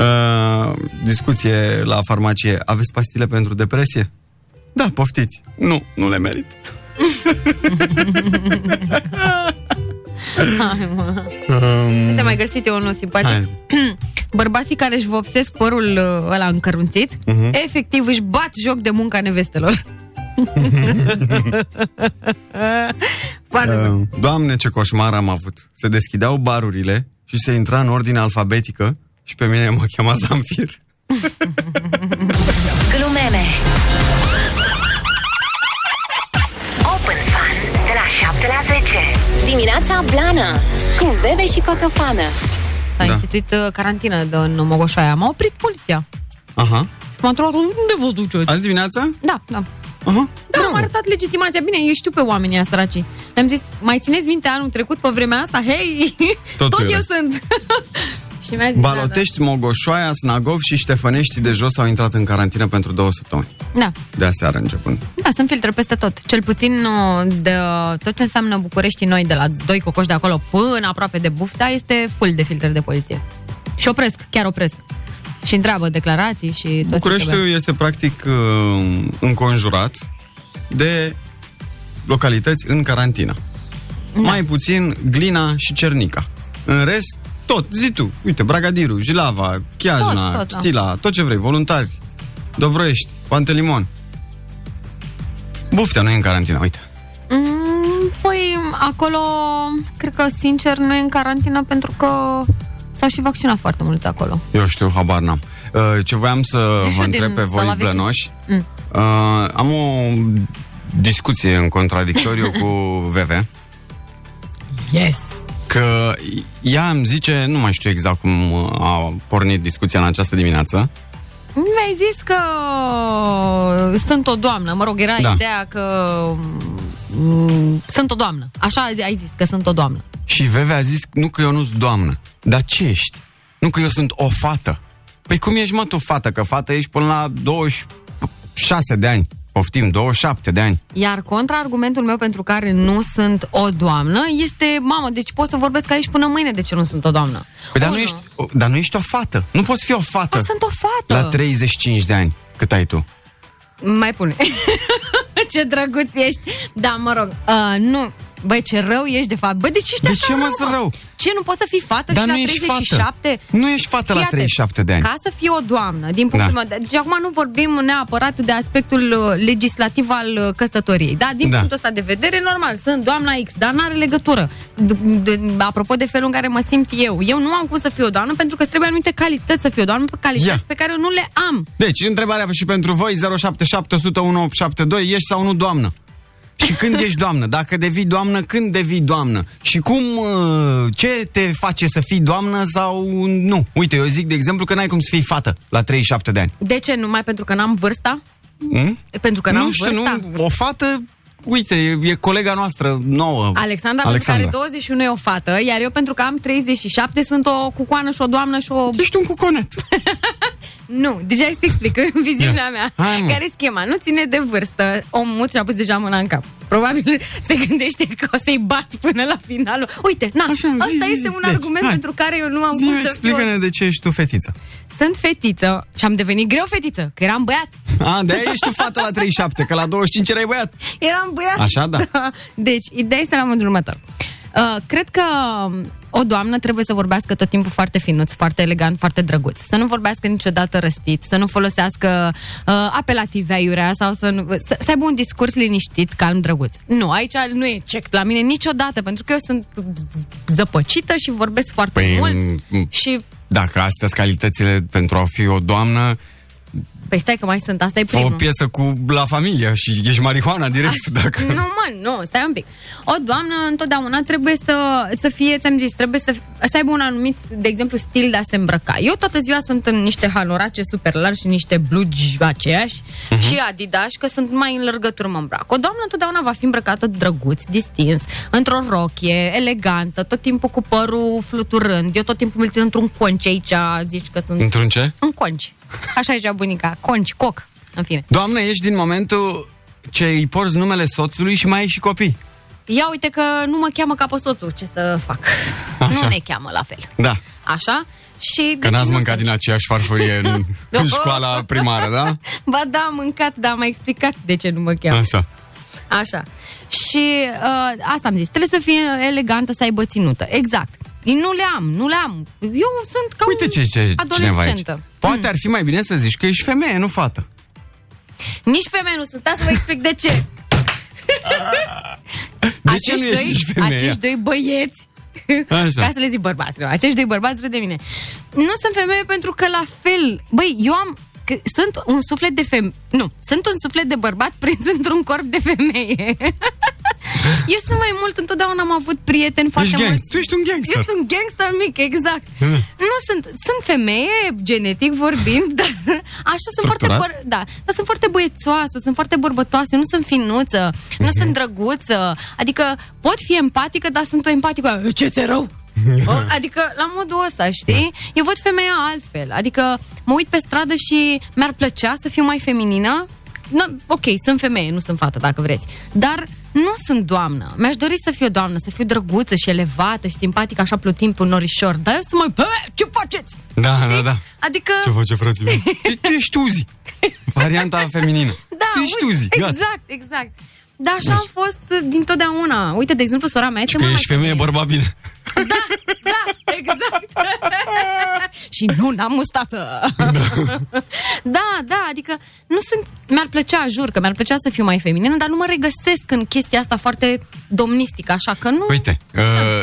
Uh, discuție la farmacie. Aveți pastile pentru depresie? Da, poftiți. Nu, nu le merit. Hai, mă. Um, Uite, mai găsit eu unul simpatic. Bărbații care își vopsesc părul uh, ăla încărunțit, Mhm. efectiv își bat joc de munca nevestelor. Foarte bun. Uh, Doamne, ce coșmar am avut. Se deschideau barurile și se intra în ordine alfabetică și pe mine mă chema Zamfir. Glumeme Open Fun de la 7 la 10 Dimineața Blana Cu Bebe și Coțofană S-a Da. instituit uh, carantină de, în Mogoșoaia. M-a oprit poliția. Aha. M-a întrebat, unde vă duceți? Azi dimineața? Da, da. Aha. Da, m-a arătat legitimația. Bine, eu știu pe oamenii ăia săraci. Le-am zis, mai țineți minte anul trecut pe vremea asta? Hei, Tot tot, tu eu erai. sunt. și mi-a zis, da, Balotești, Mogoșoaia, Snagov și Ștefănești de jos au intrat în carantină pentru două săptămâni. da. da. De aseară începând. Da, sunt filtre peste tot. Cel puțin uh, de uh, tot ce înseamnă București noi, de la doi cocoși de acolo până aproape de Bufta, este full de filtre de poliție. Și opresc, chiar opresc. Și întreabă declarații și tot ce Bucureștiul trebuie. este practic uh, înconjurat de localități în carantină. Da. Mai puțin Glina și Cernica. În rest, tot, zi tu. Uite, Bragadiru, Jilava, Chiajna, Tot, tot, da. Stila, tot ce vrei, voluntari, Dobroiești, Pantelimon. Buftea nu e în carantină, uite. Mm, păi, acolo, cred că, sincer, nu e în carantină pentru că s-au și vaccinat foarte mulți de acolo. Eu știu, habar n-am. Uh, ce voiam să vă Din întreb pe voi, sala vecină. blănoși, Mm. uh, am o discuție în contradictoriu cu VV. Yes! Că ea îmi zice, nu mai știu exact cum uh, a pornit discuția în această dimineață, Mi-ai zis că sunt o doamnă. Mă rog, era Da. ideea că mm, sunt o doamnă. Așa ai zis, că sunt o doamnă. Și Veve a zis, nu că eu nu sunt doamnă. Dar ce ești? Nu că eu sunt o fată. Păi cum ești, mă, tu fată? Că fată ești până la 26 de ani. Poftim, 27 de ani. Iar contraargumentul meu pentru care nu sunt o doamnă este, mamă, deci pot să vorbesc aici până mâine de ce nu sunt o doamnă. Păi, dar, nu Unu. ești, o- dar nu ești o fată. Nu poți fi o fată. Bă, sunt o fată. La 35 de ani. Cât ai tu? Mai pune. ce drăguț ești. Da, mă rog, uh, nu. Băi, ce rău ești de fapt. Băi, de ce ești De așa ce mă rău, sunt rău? Ce, nu poți să fii fată Dar și la nu ești 37? fată. Nu ești fată la Fii atent. 37 de ani. Ca să fii o doamnă, din punctul Da. meu de Deci acum nu vorbim neapărat de aspectul uh, legislativ al uh, căsătoriei. Da, din Da. punctul ăsta de vedere, normal, sunt doamna X, dar n-are legătură. D- d- apropo de felul în care mă simt eu, eu nu am cum să fiu o doamnă pentru că îți trebuie anumite calități să fiu o doamnă, calități Ia. pe care eu nu le am. Deci, întrebarea și pentru voi, 077 100 1872, ești sau nu doamnă? Și când ești doamnă? Dacă devii doamnă, când devii doamnă? Și cum, uh, ce te face să fii doamnă sau nu? Uite, eu zic, de exemplu, că n-ai cum să fii fată la 37 de ani. De ce? Numai pentru că n-am vârsta? Hmm? Pentru că n-am nu știu, vârsta? nu, o fată, uite, e, e colega noastră nouă. Alexandra, pentru că are 21 e o fată, iar eu pentru că am 37 sunt o cucoană și o doamnă și o... Ești un cuconet. nu, deja îți explic în viziunea mea. Hai, mă. care e schema? Nu ține de vârstă. Omul și-a pus deja mâna în cap. Probabil se gândește că o să-i bat până la finalul. Uite, na, Așa, zi, asta zi, este zi. un Deci, argument hai. pentru care eu nu am Zi, cum să fiu... explică-ne de ce ești tu fetiță. Sunt fetiță și am devenit greu fetiță, că eram băiat. A, de ești tu fată la 37, că la 25 erai băiat. Eram băiat. Așa, da. Deci, ideea este la modul următor. Uh, cred că o doamnă trebuie să vorbească tot timpul foarte finuț, foarte elegant, foarte drăguț. Să nu vorbească niciodată răstit, să nu folosească uh, apelative aiurea sau să, nu, să, să aibă un discurs liniștit, calm, drăguț. Nu, aici nu e check la mine niciodată, pentru că eu sunt zăpăcită și vorbesc foarte Păi, mult m- și... Dacă astea sunt calitățile pentru a fi o doamnă, Păi stai că mai sunt, asta e fă o primul. piesă cu La Familia și ești marihuana direct. Dacă... Nu, mă, nu, stai un pic. O doamnă întotdeauna trebuie să, să fie, ți-am zis, trebuie să, să aibă un anumit, de exemplu, stil de a se îmbrăca. Eu toată ziua sunt în niște halorace super largi și niște blugi aceiași Mhm. și adidas, că sunt mai în lărgături mă îmbrac. O doamnă întotdeauna va fi îmbrăcată drăguț, distins, într-o rochie, elegantă, tot timpul cu părul fluturând. Eu tot timpul îl țin într-un conci aici, zici că sunt... Într-un ce? În conci. Așa zicea bunica. Conci, coc, în fine. Doamnă, ești din momentul ce îi porți numele soțului și mai ai și copii. Ia uite că nu mă cheamă ca pe soțul, ce să fac? Așa. Nu ne cheamă la fel. Da. Așa? Și Că deci n-ați nu mâncat sunt- din aceeași farfurie în, în școala primară, da? Ba da, am mâncat, dar am explicat de ce nu mă cheamă. Așa. Așa. Și uh, asta am zis, trebuie să fie elegantă, să aibă ținută. Exact. Nu le am, nu le am. Eu sunt ca Uite un ce, ce cineva aici. adolescentă. Poate ar fi mai bine să zici că ești femeie, nu fată. Nici femei nu sunt. Stați să vă explic de ce. De ce nu ești nici femeie? acești doi băieți Așa. Ca să le zic bărbați, nu, acești doi bărbați râd de mine. Nu sunt femeie pentru că la fel, băi, eu am că sunt un suflet de femeie. Nu, sunt un suflet de bărbat prins într-un corp de femeie. eu sunt mai mult, întotdeauna am avut prieteni foarte Ești mulți. gangster. Tu ești un gangster. Eu sunt un gangster mic, exact. nu sunt, sunt femeie, genetic vorbind, dar așa sunt foarte, Structurat? băr- da, dar sunt foarte băiețoasă, sunt foarte bărbătoasă, nu sunt finuță, nu sunt drăguță, adică pot fi empatică, dar sunt o empatică, "E, ce ți rău? O, Adică la modul ăsta, știi? Eu văd femeia altfel. Adică mă uit pe stradă și mi-ar plăcea să fiu mai feminină. No, ok, sunt femeie, nu sunt fată, dacă vreți. Dar nu sunt doamnă. Mi-aș dori să fiu doamnă, să fiu drăguță și elevată și simpatică, așa plutind pe un norișor. Dar eu sunt mai... "Bă, Ce faceți? Da, da, da. Adică... Ce face frații mei? Tu- Tu ești Uzi. Varianta feminină. Da, tu ești uite, Uzi. Gata. Exact, exact. Dar așa am fost din totdeauna. Uite, de exemplu, sora mea este Că mult ești mai femeie, bărbat bine. Da, exact. și nu n-am mustață. da, da, adică nu sunt... Mi-ar plăcea, jur că mi-ar plăcea să fiu mai feminină, dar nu mă regăsesc în chestia asta foarte domnistică, așa că nu... Uite, uh,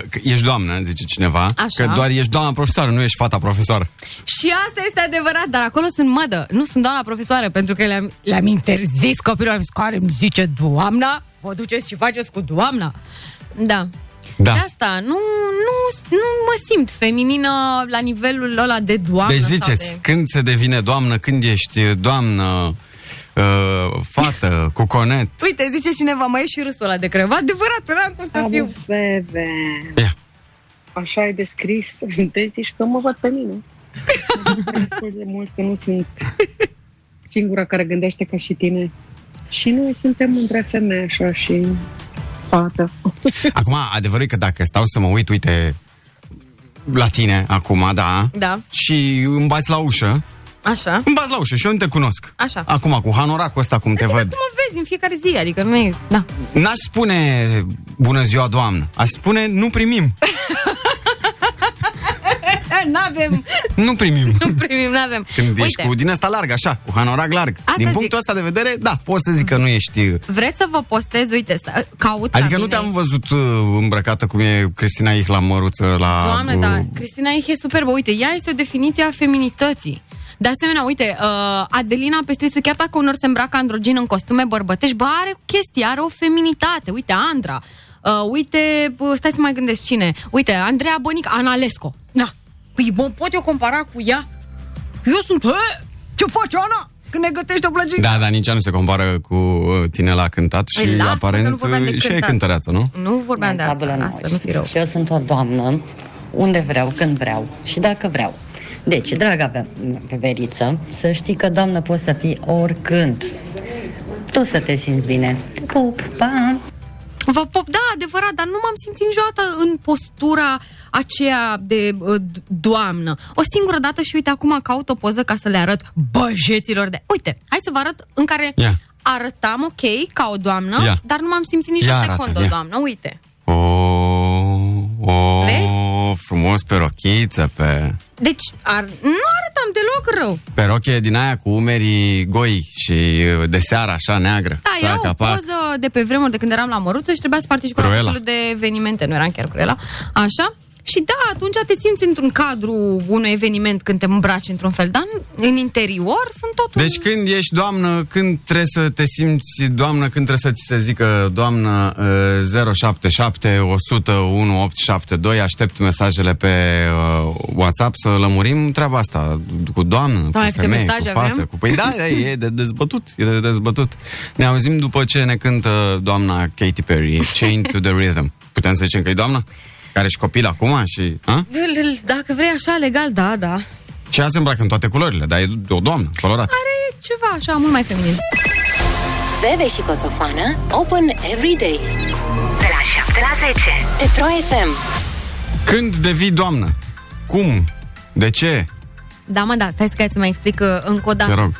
că ești doamnă, zice cineva, Așa. că doar ești doamna profesoară, nu ești fata profesoară. Și asta este adevărat, dar acolo sunt mădă. Nu sunt doamna profesoară, pentru că le-am, le-am interzis copilul, am zis, care îmi zice doamna, vă duceți și faceți cu doamna. Da. Da. De asta, nu, nu, nu mă simt feminină la nivelul ăla de doamnă. Deci sau ziceți, de... când se devine doamnă, când ești doamnă, uh, fată, cu conet. Uite, zice cineva, mai e și râsul ăla de creva. Adevărat, n-am cum să fiu. Bebe. Ia. Așa e descris. Te zici că mă văd pe mine. Destul de mult că nu sunt singura care gândește ca și tine. Și noi suntem între femei așa și fată. Acum, adevărul e că dacă stau să mă uit, uite, la tine acum, da, Da, și îmi bați la ușă, așa. îmi bați la ușă și eu nu te cunosc. Așa. Acum, cu hanoracul ăsta, cum te văd. Cum mă vezi în fiecare zi, adică nu e... Da. N-aș spune bună ziua, doamnă. Aș spune nu primim. N-avem, Nu primim. nu primim, n-avem. Când Uite, ești cu din ăsta larg, așa, cu hanorac larg. Asta din zic. punctul ăsta de vedere, da, pot să zic că nu ești... vreți să vă postez, uite, sta- caut la Adică nu mine. te-am văzut uh, îmbrăcată cum e Cristina Ich la măruță, la... Doamne, uh, da, Cristina Ih e superbă. Uite, ea este o definiție a feminității. De asemenea, uite, uh, Adelina Pestrițu, chiar dacă unor se îmbracă androgin în costume bărbătești, bă, are o chestie, are o feminitate. Uite, Andra. Uh, uite, bă, stai să mai gândesc cine. Uite, Andreea Bănic, Analesco. Na, păi mă pot eu compara cu ea? Eu sunt, "Hă? ce faci, Ana? Când ne gătești o plăcintă? Da, dar nici ea nu se compară cu uh, tine la cântat și Păi, lasă că nu aparent vorbeam de uh, și e cântat. cântăreață, nu? Nu vorbeam de asta, asta nu fi rău. Și eu sunt o doamnă unde vreau, când vreau și dacă vreau. Deci, draga Ve- Veriță, să știi că doamnă poți să fii oricând. Tu să te simți bine. Te pup, pa! Vă pop, da, adevărat, dar nu m-am simțit niciodată în postura aceea de uh, d- doamnă. O singură dată și uite, acum caut o poză ca să le arăt băjeților de... Uite, hai să vă arăt în care Ia. arătam ok ca o doamnă, Ia. dar nu m-am simțit nici Ia o arată, secundă o ia. doamnă. Uite. O, o, Vezi? frumos pe rochiță, pe... Deci, ar, nu arătam deloc rău. Pe rochie din aia cu umerii goi și uh, de seară, așa, neagră. Da, țara era o capac. poză de pe vremuri de când eram la Măruță și trebuia să particip la Cruella. un fel de evenimente, nu eram chiar Cruella, așa. Și da, atunci te simți într-un cadru unui eveniment când te îmbraci într-un fel, dar în, în interior sunt totul... Deci când ești doamnă, când trebuie să te simți doamnă, când trebuie să ți se zică doamnă uh, 077 100 1872, aștept mesajele pe uh, WhatsApp să lămurim treaba asta cu doamnă, Doamne, cu câte femeie, cu mesaje fată. avem? Cu... Păi da, e, e de dezbătut, e de dezbătut. Ne auzim după ce ne cântă doamna Katy Perry, Chain to the Rhythm. Putem să zicem că e doamna? Care și copil acum și... A? Dacă vrei așa legal, da, da. Și ea se îmbracă în toate culorile, dar e o doamnă, colorată. Are ceva așa mult mai feminin. Veve și Coțofană Open every day De la 7 la 10 Pe Pro FM Când devii doamnă? Cum? De ce? Da, mă, da, stai să să mai explic uh, încă o dată. Te rog.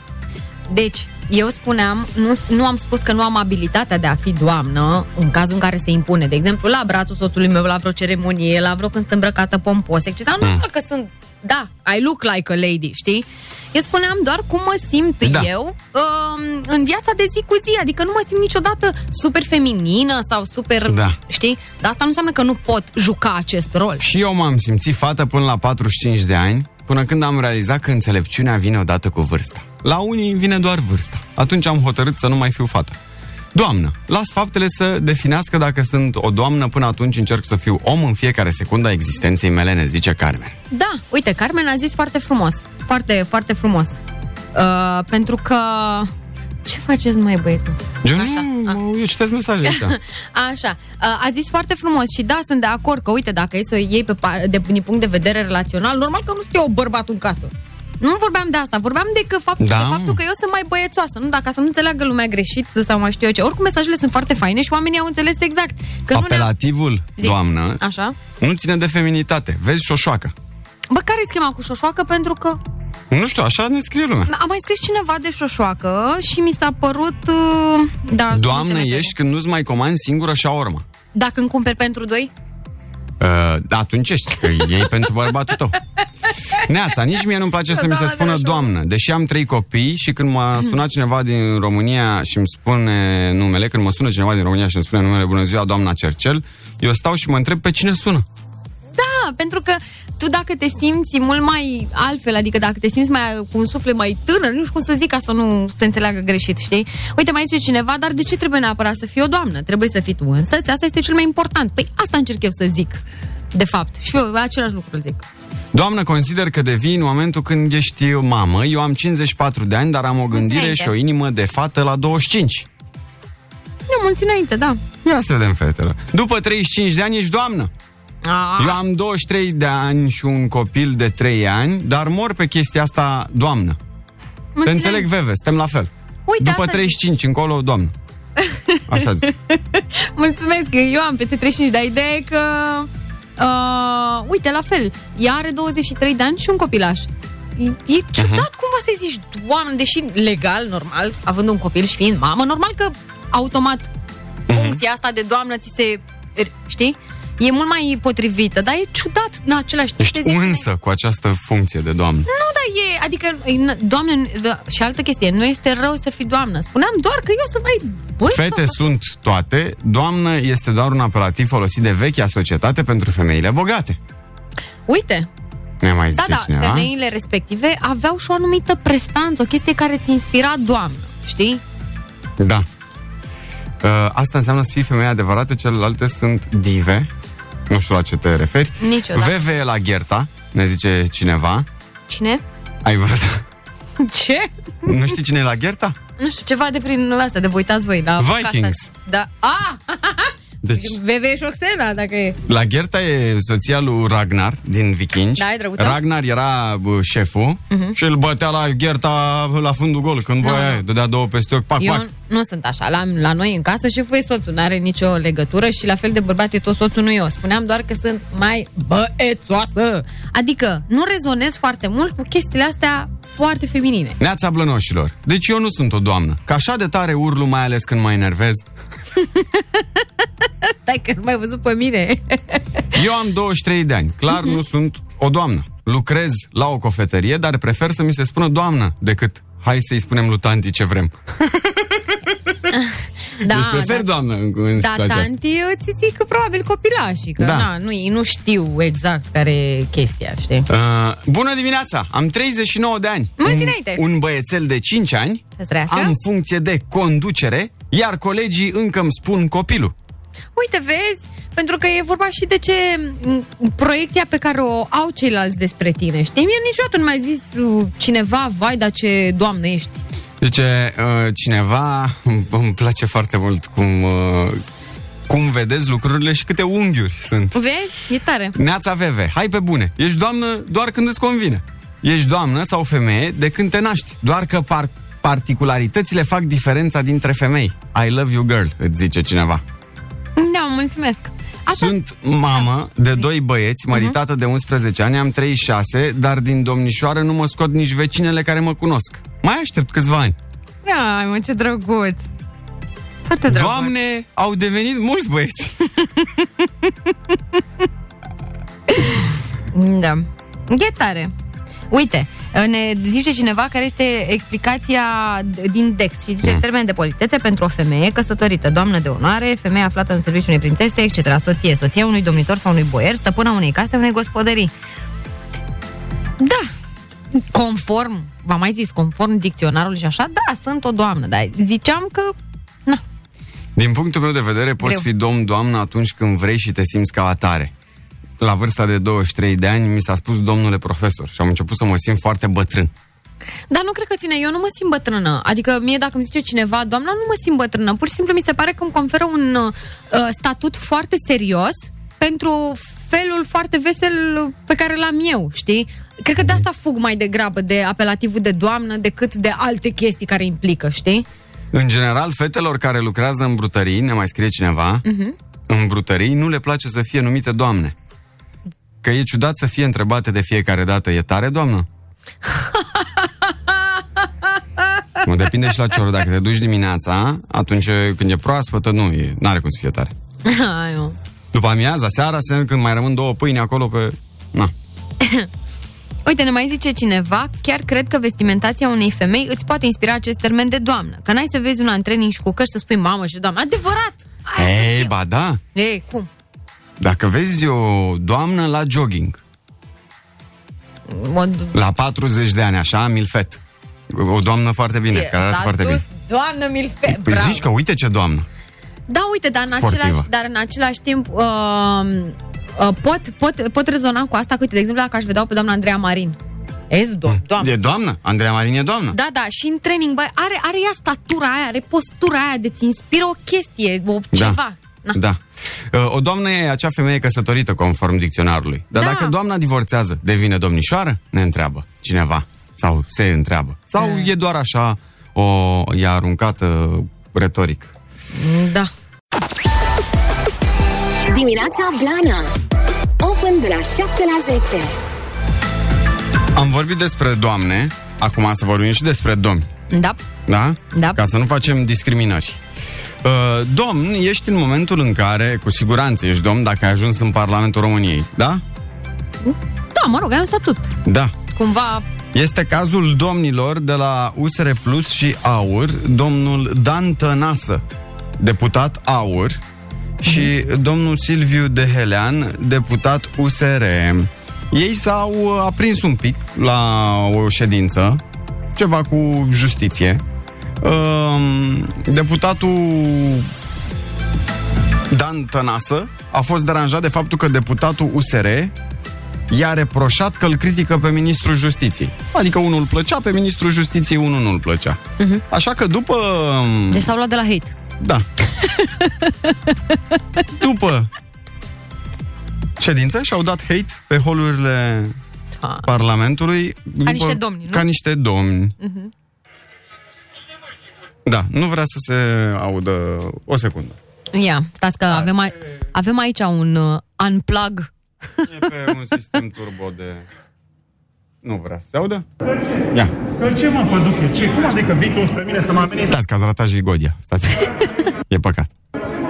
Deci, eu spuneam, nu, nu am spus că nu am abilitatea de a fi doamnă în cazul în care se impune. De exemplu, la brațul soțului meu, la vreo ceremonie, la vreo când sunt îmbrăcată pompos, etc. Nu Mm. că sunt, da, I look like a lady, știi? Eu spuneam doar cum mă simt Da. eu um, în viața de zi cu zi. Adică nu mă simt niciodată super feminină sau super, Da. știi? Dar asta nu înseamnă că nu pot juca acest rol. Și eu m-am simțit fată până la 45 de ani, până când am realizat că înțelepciunea vine odată cu vârsta. La unii vine doar vârsta. Atunci am hotărât să nu mai fiu fată. Doamnă, las faptele să definească dacă sunt o doamnă, până atunci încerc să fiu om în fiecare secundă a existenței mele, ne zice Carmen. Da, uite, Carmen a zis foarte frumos. Foarte, foarte frumos. Uh, pentru că... Ce faceți, mai băieți? Eu, Așa, nu, eu citesc mesaje aici. Așa, uh, a zis foarte frumos și da, sunt de acord că, uite, dacă e să o iei pe, pa- de, din punct de vedere relațional, normal că nu știu eu bărbatul în casă. Nu vorbeam de asta, vorbeam de, că fapt, Da. de faptul că eu sunt mai băiețoasă, nu? Dacă să nu înțeleagă lumea greșit sau mai știu eu ce. Oricum, mesajele sunt foarte faine și oamenii au înțeles exact. Că nu ne Apelativul, Zi. doamnă, Așa. nu ține de feminitate. Vezi șoșoacă. Bă, care e schema cu șoșoacă? Pentru că Nu știu, așa ne scrie lumea. a mai scris cineva de șoșoacă și mi s-a părut... Uh, da, sunt Doamnă multe ești când nu-ți mai comanzi singură șaorma. Dacă îmi cumperi pentru doi? Uh, da, atunci ești, că iei pentru bărbatul tău. Neața, nici mie nu-mi place să mi se Doamna spună de la doamnă, deși am trei copii și când mă sună cineva din România și îmi spune numele, când mă sună cineva din România și îmi spune numele, bună ziua, doamna Cercel, eu stau și mă întreb pe cine sună. Da, Da, pentru că tu dacă te simți mult mai altfel, adică dacă te simți mai cu un suflet mai tânăr, nu știu cum să zic ca să nu se înțeleagă greșit, știi? Uite, mai zice cineva, dar de ce trebuie neapărat să fii o doamnă? Trebuie să fii tu însă, asta este cel mai important. Păi asta încerc eu să zic, de fapt. Și eu același lucru îl zic. Doamnă, consider că devii în momentul când ești mamă. Eu am 54 de ani, dar am o gândire înainte. și o inimă de fată la 25. Eu mulți înainte, da. Ia să vedem, fetele. După 35 de ani ești doamnă. A, Eu am 23 de ani și un copil de 3 ani, dar mor pe chestia asta doamnă. Te înțeleg, Veve, suntem la fel. Uite, După asta 35 încolo, doamnă. Așa zic. Mulțumesc, eu am peste 35, dar ideea e că... Uh, uite, la fel, ea are 23 de ani și un copilaș. E, e ciudat Mhm. cumva să-i zici doamnă, deși legal, normal, având un copil și fiind mamă, normal că automat Mhm. funcția asta de doamnă ți se... Știi? E mult mai potrivită, dar e ciudat în același timp. Ești te zici, însă cu această funcție de doamnă. Nu, dar e, adică, e, doamne, da, și altă chestie, nu este rău să fii doamnă. Spuneam doar că eu sunt mai băi, Fete sunt toate, doamnă este doar un apelativ folosit de vechea societate pentru femeile bogate. Uite, Ne mai Da, zice da, cineva? femeile respective aveau și o anumită prestanță, o chestie care ți inspira doamnă, știi? Da. Uh, asta înseamnă să fii femeie adevărată, celelalte sunt dive. Nu știu la ce te referi. Niciodată. VV e la Gherta, ne zice cineva. Cine? Ai văzut? Ce? nu știi cine e la Gherta? Nu știu, ceva de prin asta, de vă uitați voi la Vikings. casa. Da. Ah! Deci, VV și Oxena, dacă e. la Gherta e soția lui Ragnar din Vikingi. Da, e drăguță. Ragnar era bă, șeful Mhm. și îl bătea la Gherta la fundul gol. Când Nu, voia, nu. dădea două peste ochi, pac, Eu pac. nu sunt așa. La, la noi în casă șeful e soțul, nu are nicio legătură și la fel de bărbat e tot soțul, nu eu. Spuneam doar că sunt mai băețoasă. Adică nu rezonez foarte mult cu chestiile astea foarte feminine. Neața blănoșilor. Deci eu nu sunt o doamnă. Că așa de tare urlu, mai ales când mă enervez. Stai că nu mai văzut pe mine. Eu am 23 de ani. Clar nu sunt o doamnă. Lucrez la o cofetărie, dar prefer să mi se spună doamnă decât hai să-i spunem lui tanti ce vrem. Da, deci prefer da. doamnă în, în Da, situația asta. tanti îți zic că probabil copilașii, că Da. na, nu, ei nu știu exact care e chestia, știi? Uh, bună dimineața! Am 39 de ani. Mulți un, înainte. un băiețel de 5 ani. Să-ți trăiască. Am funcție de conducere, iar colegii încă îmi spun copilul. Uite, vezi? Pentru că e vorba și de ce m, proiecția pe care o au ceilalți despre tine, știi? Mie niciodată nu mi-a zis uh, cineva, vai, dar ce doamnă ești. Zice uh, cineva, îmi- îmi place foarte mult cum, uh, cum vedeți lucrurile și câte unghiuri sunt. Vezi? E tare. Neața Veve, hai pe bune. Ești doamnă doar când îți convine. Ești doamnă sau femeie de când te naști. Doar că par- particularitățile fac diferența dintre femei. I love you girl, îți zice cineva. Da, mulțumesc. Sunt mamă de doi băieți, măritată de 11 ani, am 36, dar din domnișoară nu mă scot nici vecinele care mă cunosc. Mai aștept câțiva ani. Ai, mă, ce drăguț. Foarte drăguț. Doamne, au devenit mulți băieți. Da. E tare. Uite, ne zice cineva care este explicația d- din Dex și zice Mm. termen de politețe pentru o femeie căsătorită, doamnă de onoare, femeie aflată în serviciul unei prințese, etc., soție, soția unui domnitor sau unui boier, stăpâna unei case, unei gospodării. Da, conform, v-am mai zis, conform dicționarului și așa, da, sunt o doamnă, dar ziceam că Din punctul meu de vedere, poți Greu. fi domn, doamnă atunci când vrei și te simți ca atare. La vârsta de 23 de ani mi s-a spus domnule profesor și am început să mă simt foarte bătrân. Dar nu cred că ține, eu nu mă simt bătrână. Adică mie dacă îmi zice cineva, doamna, nu mă simt bătrână. Pur și simplu mi se pare că îmi conferă un uh, statut foarte serios pentru felul foarte vesel pe care l-am eu, știi? Cred că de asta fug mai degrabă de apelativul de doamnă decât de alte chestii care implică, știi? În general, fetelor care lucrează în brutării, ne mai scrie cineva, Mhm. în brutării nu le place să fie numite doamne. Că e ciudat să fie întrebate de fiecare dată, e tare, doamnă? Mă depinde și la ce oră. Dacă te duci dimineața, atunci când e proaspătă, nu, e, n-are cum să fie tare. Ai, mă. După amiaza, seara, se- când mai rămân două pâini acolo pe... Na. Uite, ne mai zice cineva, chiar cred că vestimentația unei femei îți poate inspira acest termen de doamnă. Că n-ai să vezi un antrening și cu căști să spui mamă și doamnă. Adevărat! Ei, ba da. Ei, cum? Dacă vezi o doamnă la jogging, Mod... la 40 de ani, așa, milfet, o doamnă foarte bine, care arată S-a foarte dus, bine. doamnă Milfe, Păi bravo. zici că uite ce doamnă. Da, uite, dar în, Sportivă. același, dar în același timp uh, uh, pot, pot, pot rezona cu asta, că, uite, de exemplu, dacă aș vedea pe doamna Andreea Marin. Ești do- doamnă. E doamnă? Andreea Marin e doamnă? Da, da, și în training, bă, are, are ea statura aia, are postura aia de ți inspiră o chestie, o ceva. Na. Da. Uh, O doamnă e acea femeie căsătorită, conform dicționarului. Dar Da. dacă doamna divorțează, devine domnișoară? Ne întreabă cineva. Sau se întreabă. Sau e doar așa o e aruncată retoric. Da. Dimineața Blana Open de la 7 la 10 Am vorbit despre doamne, acum să vorbim și despre domni. Da. Da? Da. Ca să nu facem discriminări. Uh, domn, ești în momentul în care, cu siguranță ești domn dacă ai ajuns în Parlamentul României, da? Da, mă rog, ai un statut. Da. Cumva, Este cazul domnilor de la USR Plus și AUR, domnul Dan Tănasă, deputat AUR, și domnul Silviu Dehelean, deputat USR. Ei s-au uh, aprins un pic la o ședință, ceva cu justiție. Um, Deputatul Dan Tănasă a fost deranjat de faptul că deputatul USR i-a reproșat că îl critică pe ministrul justiției. Adică unul îl plăcea, pe ministrul justiției unul nu îl plăcea. uh-huh. Așa că după... deci s-au luat de la hate. Da. după ședință și-au dat hate pe holurile Parlamentului. După, niște domni, nu? Ca niște domni. Uh-huh. Da, nu vrea să se audă o secundă. Ia, stați că avem, ai, avem aici un uh, unplug. E pe un sistem turbo de... Nu vrea să se audă? Ia. Că ce mă păduche? Ce? Cum adică vii tu spre mine să mă ameninți? Stați că ați ratat Jigodia. Stați. e păcat.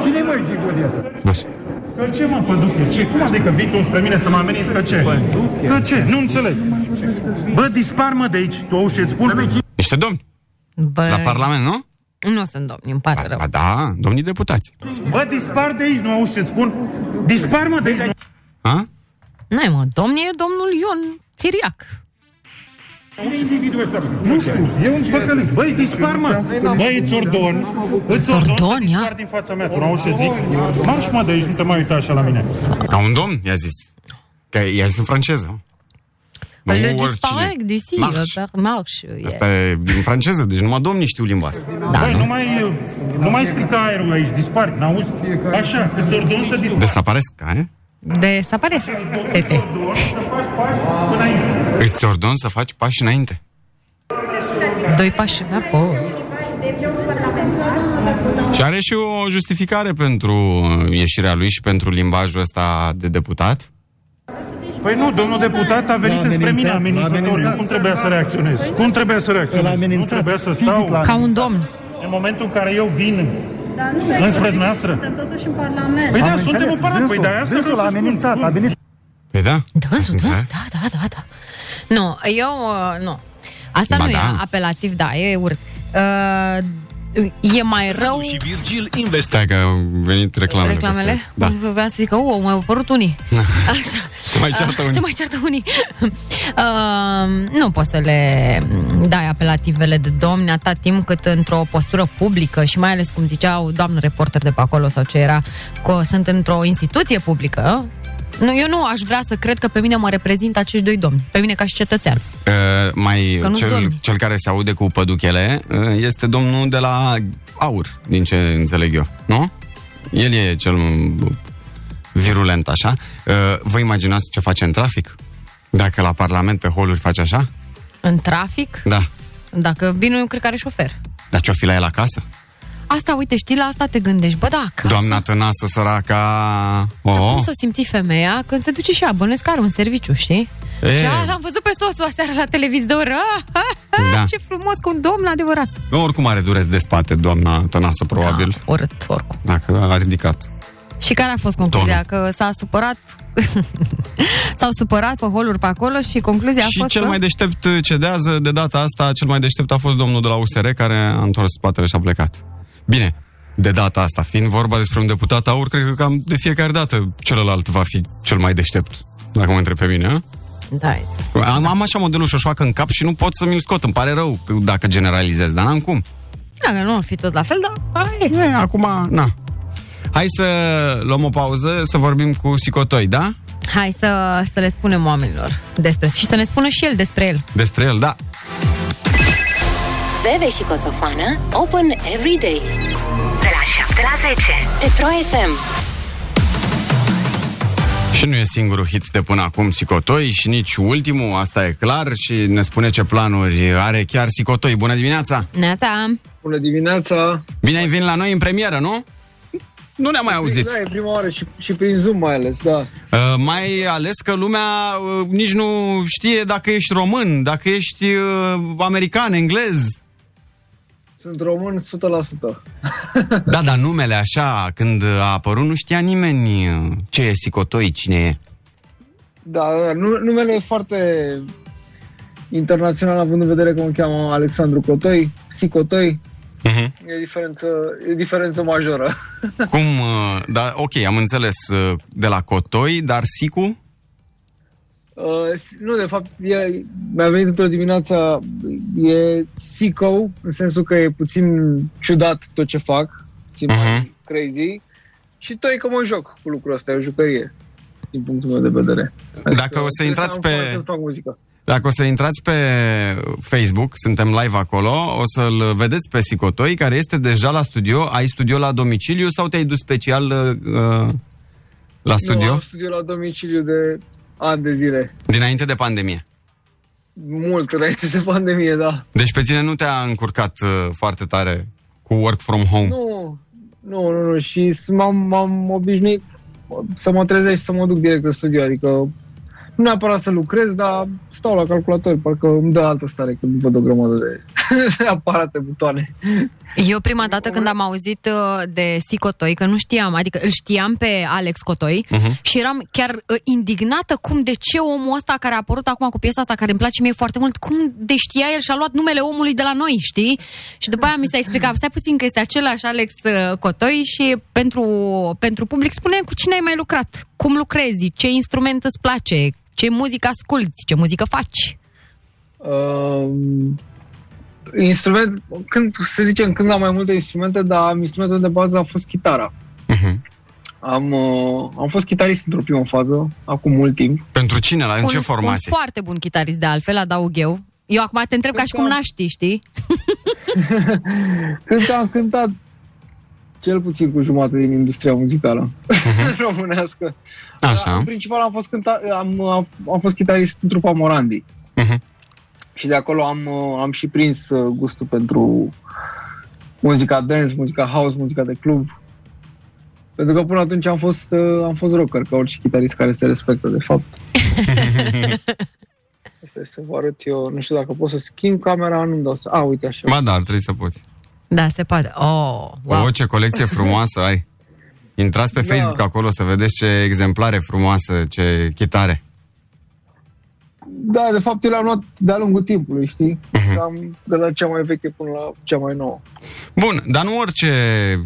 Cine mă Gigodia asta? Așa. Că ce mă păduche? Ce? Cum adică vii tu spre mine să mă ameninți? Că ce? Că ce? Nu înțeleg. Bă, dispar mă de aici. Tu auzi ce spun? Niște domni. Bă, La Parlament, nu? Nu sunt domni, îmi pare rău. Ba da, domnii deputați. Bă, dispar de aici. Nu auzi ce spun? Dispar mă de aici. Ha? Nu mă, domni e domnul Ion Țiriac. Nu știu, e un păcălit. Băi, dispar, mă! Băi, îți ordon. Îți ordon să dispar din fața mea. Tu n-auzi ce zic? Marș, mă, de aici, nu te mai uita așa la mine. Ca un domn, i-a zis. Că i-a zis în franceză. Nu Le oricine. disparec d'ici, Marș. par marș. Asta e din franceză, deci numai domnii știu limba asta. Da, Băi, nu mai, nu mai strica aerul aici, dispari, n-auzi? Așa, îți ordon să dispari. Desaparesc, care? De să apare. Tete. Îți ordon să faci pași înainte. Doi pași înapoi. Și are și o justificare pentru ieșirea lui și pentru limbajul ăsta de deputat. Păi nu, domnul deputat a venit spre mine amenințător. Eu cum trebuia să reacționez? Cum trebuia să reacționez? Nu trebuia să stau... Ca un domn. În momentul în care eu vin Dar nu, înspre dumneavoastră... Suntem totuși în Parlament. Păi da, suntem în Parlament. Păi da, asta vreau să amenințat, a venit... Păi da. Dânsul, da, da, da, da, da. Nu, eu, uh, nu. Asta Ba nu e da. apelativ, da, e urât. Uh, e mai rău... Și Virgil Invest. Stai că au venit reclamele. Reclamele? peste- Da. Vreau să zic că, uh, mai au apărut unii. Așa. Se mai ceartă Uh, unii. Se mai ceartă unii. uh, nu poți să le dai apelativele de domni atât timp cât într-o postură publică și mai ales, cum zicea o doamnă reporter de pe acolo sau ce era, că sunt într-o instituție publică. Nu, eu nu aș vrea să cred că pe mine mă reprezintă acești doi domni. Pe mine ca și cetățean. Uh, mai Că nu-s cel, domni. cel care se aude cu păduchele uh, este domnul de la Aur, din ce înțeleg eu, nu? El e cel virulent, așa. Uh, vă imaginați ce face în trafic? Dacă la Parlament pe holuri face așa? În trafic, Da. dacă vine, eu cred că are șofer. Dar ce-o fi la el acasă? Asta, uite, știi, la asta te gândești. Bă, da, ca... Doamna tănasă săraca... Dar Oh. cum să o simți femeia când se duce și ea? Bănesc că are un serviciu, știi? E. Și a, l-am văzut pe soțul aseară la televizor. Ah, ah, ah, Da. Ce frumos, cu un domn adevărat. Oricum are dureri de spate, doamna tănasă, probabil. Da, urât, oricum. Dacă a ridicat. Și care a fost concluzia? Că s-a supărat S-au supărat pe holuri pe acolo și concluzia a Și fost cel că... mai deștept cedează de data asta, cel mai deștept a fost domnul de la USR care a întors spatele și a plecat. Bine, de data asta. Fiind vorba despre un deputat aur, cred că cam de fiecare dată celălalt va fi cel mai deștept. Dacă mă întreb pe mine, a? Da. Am, am așa modelul șoșoacă în cap și nu pot să mi-l scot. Îmi pare rău dacă generalizez, dar n-am cum. Dacă nu ar fi tot la fel, dar hai. E, acum, na. Hai să luăm o pauză, să vorbim cu Sicotoi, da? Hai să, să le spunem oamenilor despre și să ne spună și el despre el. Despre el, da. Veve și Coțofană Open every day De la 7 la 10 Pe Pro FM Și nu e singurul hit de până acum Sicotoi și nici ultimul, asta e clar și ne spune ce planuri are chiar Sicotoi. Bună dimineața! Neața! Bună dimineața! Bine ai venit la noi în premieră, nu? Nu ne-am mai auzit. Da, e prima oară și, și prin Zoom mai ales, da. Uh, mai ales că lumea uh, nici nu știe dacă ești român, dacă ești uh, american, englez. Sunt român 100%. Da, dar numele așa, când a apărut, nu știa nimeni uh, ce e Sicotoi, cine e. Da, da, nu, numele e foarte internațional, având în vedere că mă cheamă Alexandru Cotoi, Sicotoi. Uh-huh. E diferență, e diferență majoră. Cum, uh, da, ok, am înțeles uh, de la Cotoi, dar Sicu? Uh, nu, de fapt, e, mi-a venit într-o dimineață, e Sico, în sensul că e puțin ciudat tot ce fac, puțin uh-huh. mai crazy, și toi că mă joc cu lucrul ăsta, e o jucărie, din punctul meu de vedere. Dacă o să intrați pe... Foarte fac muzică. Dacă o să intrați pe Facebook, suntem live acolo, o să-l vedeți pe Sicotoi, care este deja la studio. Ai studio la domiciliu sau te-ai dus special uh, la studio? Nu, am studio la domiciliu de ani de zile. Dinainte de pandemie. Mult înainte de pandemie, da. Deci pe tine nu te-a încurcat uh, foarte tare cu work from home? Nu, nu, nu, nu. Și s- m-am, m-am obișnuit să mă trezesc și să mă duc direct în studio, adică nu neapărat să lucrez, dar stau la calculator, parcă îmi dă altă stare când văd o grămadă de aparate, butoane. Eu prima dată când am auzit uh, de Sicotoi, că nu știam, adică îl știam pe Alex Cotoi Mhm. și eram chiar uh, indignată cum de ce omul ăsta care a apărut acum cu piesa asta, care îmi place mie foarte mult, cum de știa el și a luat numele omului de la noi, știi? Și după aia mi s-a explicat, stai puțin că este același Alex uh, Cotoi și pentru, pentru public spune cu cine ai mai lucrat, cum lucrezi, ce instrument îți place, ce muzică asculti, ce muzică faci. Uh, instrument, când, să zicem, când am mai multe instrumente, dar instrumentul de bază a fost chitara. Uh-huh. Am, uh, am fost chitarist într-o primă fază, acum mult timp. Pentru cine? La în un, ce un formație? foarte bun chitarist de altfel, adaug eu. Eu acum te întreb ca și cum n-aș ști, știi? Când am cântat cel puțin cu jumătate din industria muzicală românească. Așa. În principal am fost, cânta, am, am, am fost chitarist în trupa Morandi. Uh-huh. Și de acolo am, uh, am și prins uh, gustul pentru muzica dance, muzica house, muzica de club. Pentru că până atunci am fost, uh, am fost rocker, ca orice chitarist care se respectă, de fapt. Asta să vă arăt eu, nu știu dacă pot să schimb camera, nu-mi dau să... A, uite așa. Ba da, ar trebui să poți. Da, se poate. Oh, Wow. O, ce colecție frumoasă ai. Intrați pe Da. Facebook acolo să vedeți ce exemplare frumoase, ce chitare. Da, de fapt eu le-am luat de-a lungul timpului, știi? Mhm. Am de la cea mai veche până la cea mai nouă. Bun, dar nu orice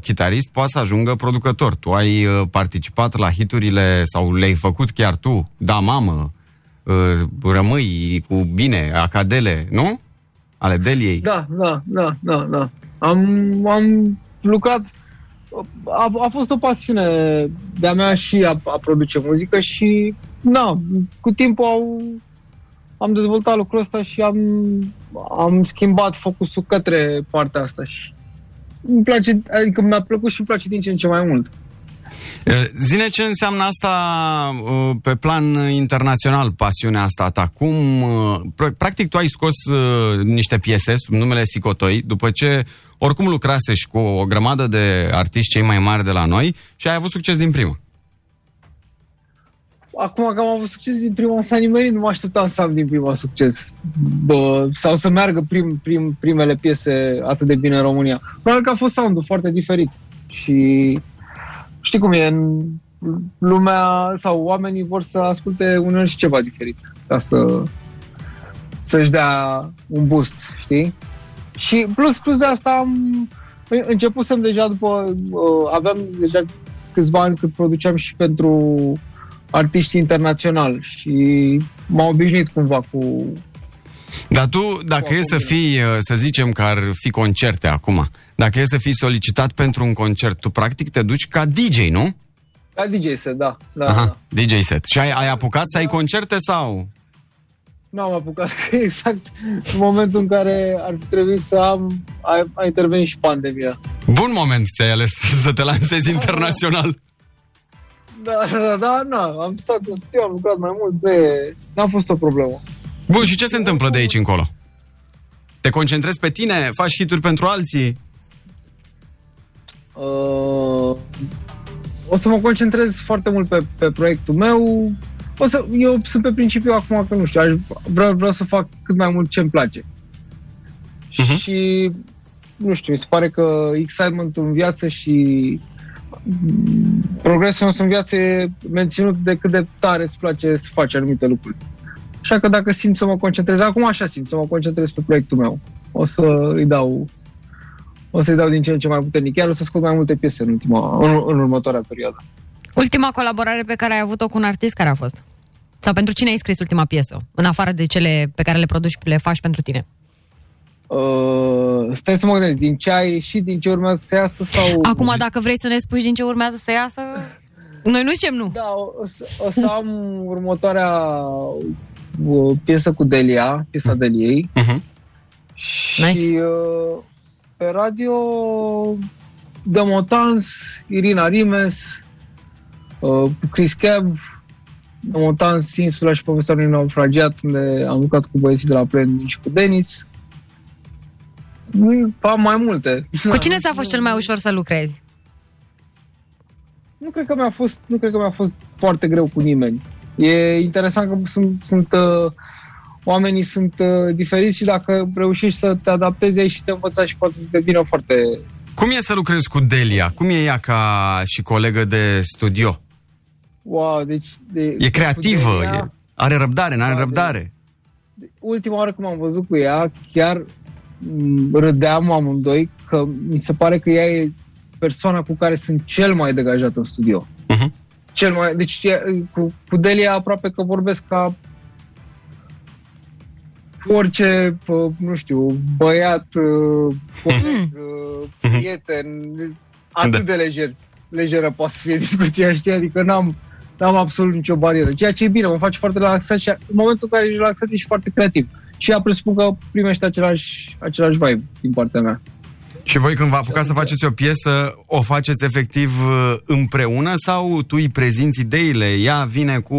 chitarist poate să ajungă producător. Tu ai uh, participat la hiturile sau le-ai făcut chiar tu, da mamă, uh, rămâi cu bine, acadele, nu? Ale Deliei. Da, da, da, da, da. Am, am lucrat, a, a fost o pasiune de-a mea și a, a produce muzică și, na, cu timpul au, am dezvoltat lucrul ăsta și am, am schimbat focusul către partea asta și îmi place, adică mi-a plăcut și îmi place din ce în ce mai mult. Uh, Zine ce înseamnă asta uh, pe plan internațional, pasiunea asta ta. Cum, uh, pr- practic tu ai scos uh, niște piese sub numele Sicotoi, după ce oricum lucrase și cu o grămadă de artiști cei mai mari de la noi și ai avut succes din prima. Acum că am avut succes din prima, s-a nimerit, nu mă așteptam să am din prima succes. Bă, sau să meargă prim, prim, primele piese atât de bine în România. Probabil că a fost sound foarte diferit. Și știi cum e, în lumea sau oamenii vor să asculte uneori și ceva diferit ca să să-și dea un boost, știi? Și plus, plus de asta am, Începusem deja după, uh, aveam deja câțiva ani cât produceam și pentru artiști internaționali și m-am obișnuit cumva cu... Dar tu, dacă e să fii, uh, să zicem că ar fi concerte acum, dacă e să fii solicitat pentru un concert, tu practic te duci ca DJ, nu? Ca DJ set, da. da, Aha, da. DJ set. Și ai, ai apucat să ai concerte sau? Nu am apucat, că exact în momentul în care ar fi trebuit să am, a, a intervenit și pandemia. Bun moment ți-ai ales să te lansezi internațional. Da, da, da, na, am stat în studio, am lucrat mai mult, pe... n-a fost o problemă. Bun, și ce se întâmplă de aici încolo? Te concentrezi pe tine? Faci hituri pentru alții? Uh, o să mă concentrez foarte mult pe, pe proiectul meu. O să, eu sunt pe principiu acum că nu știu, aș, vreau, vreau să fac cât mai mult ce-mi place. Uh-huh. Și nu știu, mi se pare că excitement-ul în viață și mm, progresul nostru în viață e menținut de cât de tare îți place să faci anumite lucruri. Așa că dacă simt să mă concentrez, acum așa simt, să mă concentrez pe proiectul meu. O să îi dau o să-i dau din ce în ce mai puternic. Chiar o să scot mai multe piese în, ultima, în, în următoarea perioadă. Ultima colaborare pe care ai avut-o cu un artist, care a fost? Sau pentru cine ai scris ultima piesă? În afară de cele pe care le produci, le faci pentru tine? Uh, stai să mă gândesc, din ce ai ieșit, din ce urmează să iasă sau... Acum, dacă vrei să ne spui din ce urmează să iasă, noi nu zicem nu. Da, o, să, o să am următoarea uh, piesă cu Delia, piesa Deliei. Uh-huh. Și nice. uh, pe radio Demotans, Irina Rimes, uh, Chris Cab, Demotans, Insula și povestea unui naufragiat, unde am lucrat cu băieții de la Plen și cu Denis. Am mai multe. Cu cine ți-a fost cel mai ușor să lucrezi? Nu cred că mi-a fost, nu cred că mi-a fost foarte greu cu nimeni. E interesant că sunt, sunt uh, oamenii sunt uh, diferiți și dacă reușești să te adaptezi aici și te învăța și poate să devină foarte... Cum e să lucrezi cu Delia? Cum e ea ca și colegă de studio? Wow, deci... De, e creativă, Delia, e, are răbdare, nu are da, răbdare. De, de, ultima oară când m-am văzut cu ea, chiar râdeam amândoi că mi se pare că ea e persoana cu care sunt cel mai degajat în studio. Uh-huh. Cel mai, deci cu, cu Delia aproape că vorbesc ca orice, nu știu, băiat, coleg, mm. prieten, atât da. de lejer, lejeră poate să fie discuția, știi? Adică n-am, n-am absolut nicio barieră. Ceea ce e bine, mă face foarte relaxat și în momentul în care ești relaxat ești foarte creativ. Și ea presupun că primește același, același vibe din partea mea. Și voi când vă apucați să faceți o piesă, o faceți efectiv împreună sau tu îi prezinți ideile, ea vine cu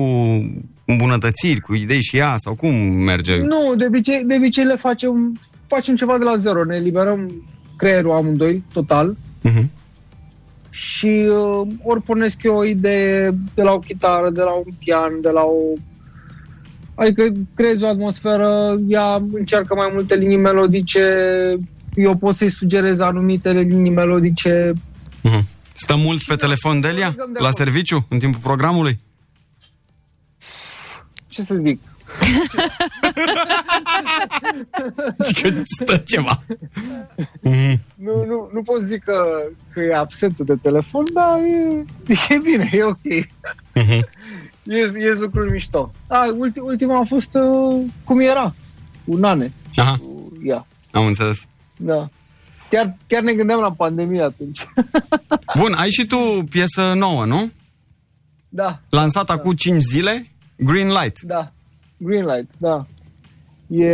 îmbunătățiri, cu idei și ea, sau cum merge? Nu, de obicei, de obicei le facem, facem ceva de la zero, ne eliberăm creierul amândoi, total, uh-huh. și uh, ori pornesc eu o idee de la o chitară, de la un pian, de la o... Adică creezi o atmosferă, ea încearcă mai multe linii melodice, eu pot să-i sugerez anumite linii melodice. Uh-huh. Stă mult pe telefon, Delia? La serviciu, în timpul programului? ce să zic? că stă ceva. nu, nu, nu pot zic că, că e absentul de telefon, dar e, e bine, e ok. Uh-huh. Ies, ies lucruri mișto. A, ulti, ultima a fost uh, cum era, cu Nane. Aha. Cu ea. Am înțeles. Da. Chiar, chiar ne gândeam la pandemie atunci. Bun, ai și tu piesă nouă, nu? Da. Lansat da. acum 5 zile? Green Light. Da, Green Light, da. E,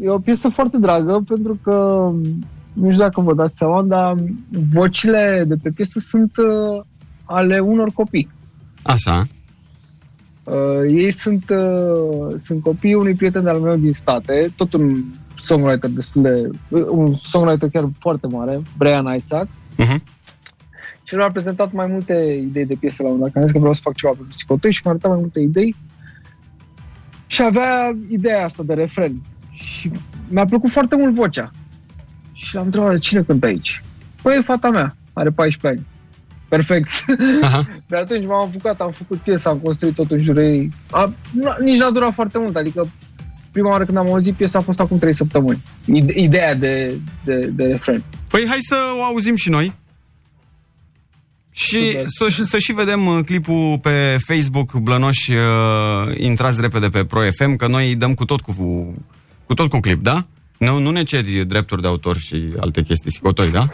e o piesă foarte dragă pentru că, nu știu dacă vă dați seama, dar vocile de pe piesă sunt uh, ale unor copii. Așa. Uh, ei sunt, uh, sunt copiii unui prieten de-al meu din state, tot un songwriter destul de... un songwriter chiar foarte mare, Brian Isaac. Uh-huh și el a prezentat mai multe idei de piese la un dat, că am zis că vreau să fac ceva pentru psicotei și mi-a arătat mai multe idei și avea ideea asta de refren. Și mi-a plăcut foarte mult vocea. Și am întrebat, cine cântă aici? Păi e fata mea, are 14 ani. Perfect. Aha. De atunci m-am apucat, am făcut piesa, am construit tot în jurul ei. A, nu, nici n-a durat foarte mult, adică prima oară când am auzit piesa a fost acum 3 săptămâni. Ide- Ideea de, de, de refren. Păi hai să o auzim și noi. Și să, să și vedem uh, clipul pe Facebook, Blănoși, uh, intrați repede pe Pro FM, că noi dăm cu tot cu, cu tot cu clip, da? Nu, nu ne ceri drepturi de autor și alte chestii scotoi, da?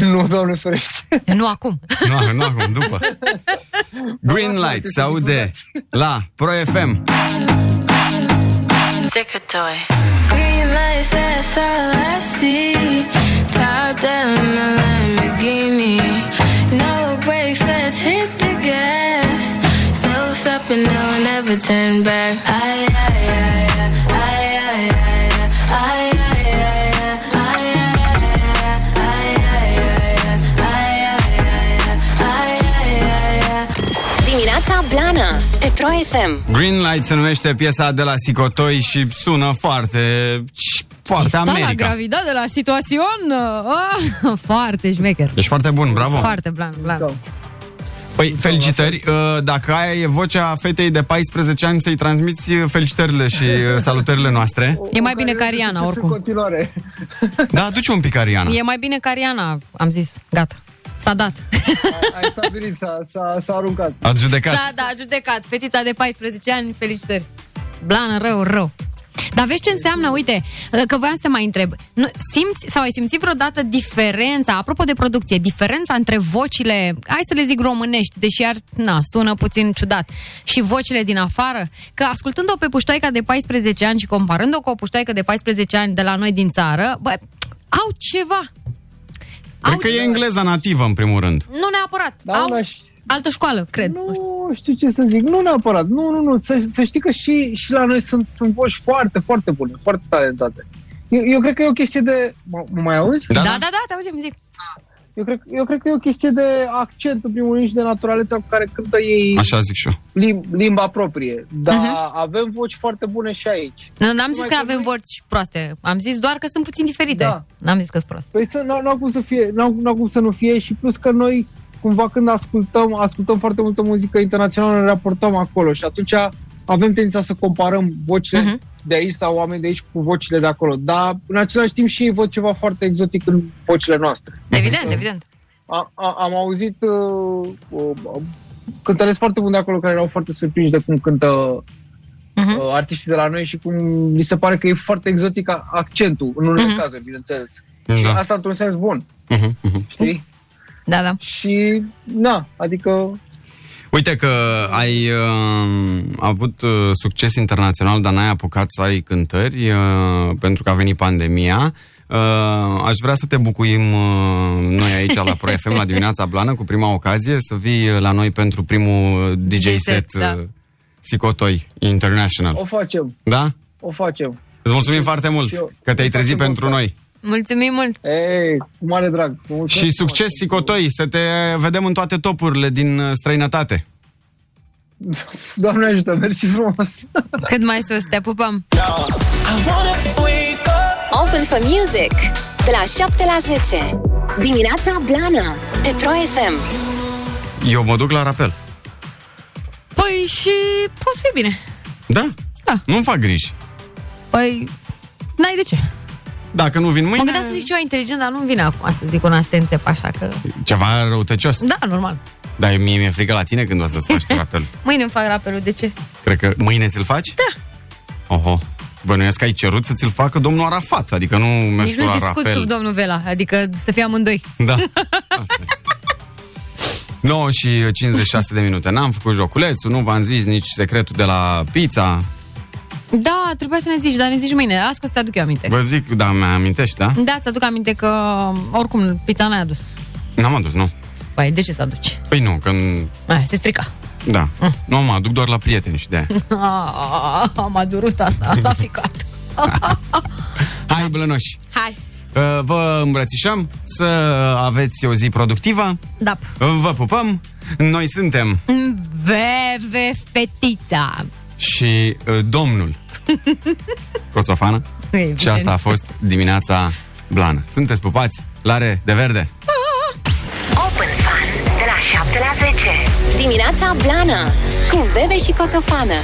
nu, doamne ferește. Nu acum. Nu, nu acum, după. Green Light se aude la Pro FM. Green lights, that's all I see. Top down in a Lamborghini. No brakes, let's hit the gas. No stopping, no, never turn back. Ay, ay, ay, ay, Dimineața Blana Pe Pro FM Green Light se numește piesa de la Sicotoi și sună foarte, foarte Sta la America. gravidat de la situațion. Ah, foarte șmecher. Ești foarte bun, bravo. Foarte blan, blan. Păi, felicitări. Uh, Dacă aia e vocea fetei de 14 ani, să-i transmiți uh, felicitările și uh, salutările noastre. E mai bine ca Ariana, oricum. continuare. Da, aduce un pic, Ariana. E mai bine ca Ariana, am zis. Gata. S-a dat. Ai stabilit, s-a, s-a, s-a aruncat. Ați judecat. Da, da, judecat. Fetița de 14 ani, felicitări. Blană, rău, rău. Dar vezi ce înseamnă, uite, că voiam să te mai întreb. Nu, simți sau ai simțit vreodată diferența, apropo de producție, diferența între vocile, hai să le zic românești, deși ar, na, sună puțin ciudat, și vocile din afară? Că ascultând-o pe puștoaica de 14 ani și comparând-o cu o puștoaică de 14 ani de la noi din țară, bă, au ceva. Cred că e engleza nativă, în primul rând. Nu neapărat. Da, au una și- altă școală, cred. Nu știu ce să zic, nu neapărat, nu, nu, nu, să, să știi că și, și la noi sunt, sunt voci foarte, foarte bune, foarte talentate. Eu, eu cred că e o chestie de... Mă, mă mai auzi? Da, da, da, da te auzim, zi. Eu cred, eu cred că e o chestie de accent, în primul rând, și de naturalețea cu care cântă ei Așa zic și eu. lim, limba proprie. Dar avem voci foarte bune și aici. Nu, n-am zis Numai că că avem noi- voci proaste. Am zis doar că sunt puțin diferite. Da. N-am zis că sunt proaste. Păi să, n-au, n-au cum să fie, n-au, n-au cum să nu fie și plus că noi cumva când ascultăm, ascultăm foarte multă muzică internațională, ne raportăm acolo și atunci avem tendința să comparăm vocile Mhm. De aici sau oameni de aici cu vocile de acolo. Dar în același timp și ei văd ceva foarte exotic în vocile noastre. Evident, evident. A, a, am auzit uh, uh, cântăreți foarte buni de acolo care erau foarte surprinși de cum cântă Mhm. uh, artiștii de la noi și cum li se pare că e foarte exotic a- accentul, în unele Mhm. cazuri, bineînțeles. Da. Și asta într-un sens bun, Mhm, mhm. știi? Da, da. Și, na, adică Uite că ai uh, avut uh, succes internațional, dar n-ai apucat să ai cântări uh, pentru că a venit pandemia. Uh, aș vrea să te bucuim uh, noi aici la Pro FM la dimineața blană cu prima ocazie să vii uh, la noi pentru primul DJ, DJ set, set da. uh, Sicotoi International. o facem, Da? o facem. Îți mulțumim foarte mult Și eu. că te-ai trezit Foarte pentru mult, noi. Mulțumim mult. Ei, cu mare drag. Vă mulțumesc Și frumos succes, pentru- Sicotoi, să te vedem în toate topurile din uh, străinătate. Doamne ajută, mersi frumos. Cât mai sus, te pupăm. Open for Music De la 7 la 10 Dimineața Blana Pe Pro FM Eu mă duc la rapel. Păi și poți fi bine. Da? Da. Nu-mi fac griji. Păi, n-ai de ce. Dacă nu vin Mă mâine, gândeam să zic ceva inteligent, dar nu-mi vine acum să zic un astențe pe așa că... ceva răutăcios. Da, normal. Dar mie mi-e frică la tine când o să-ți faci tu rapel. Mâine îmi fac rapelul, de ce? Cred că mâine ți-l faci? Da. Oho. Bănuiesc că ai cerut să ți-l facă domnul Arafat, adică nu mergi Nici tu nu la discut rapel. sub domnul Vela, adică să fie amândoi. Da. Asta e. 9 și 56 de minute. N-am făcut joculețul, nu v-am zis nici secretul de la pizza. Da, trebuia să ne zici, dar ne zici mâine. Las că o să te aduc eu aminte. Vă zic, da, mi-amintești, da? Da, ți-aduc aminte că oricum pizza n-ai adus. N-am adus, nu. Păi, de ce să aduci? Păi nu, când... Ai, se strica. Da. Nu, mă aduc doar la prieteni și de aia. Ah, Am adurut asta, la ficat. Hai, blănoși! Hai. Uh, Vă îmbrățișăm să aveți o zi productivă. Da. Vă pupăm. Noi suntem Veve fetița. Și uh, domnul Coțofană. Evident. Și asta a fost dimineața blană. Sunteți pupați? Lare de verde. Open Fun De la 7 la 10 Dimineața Blana Cu Bebe și Coțofană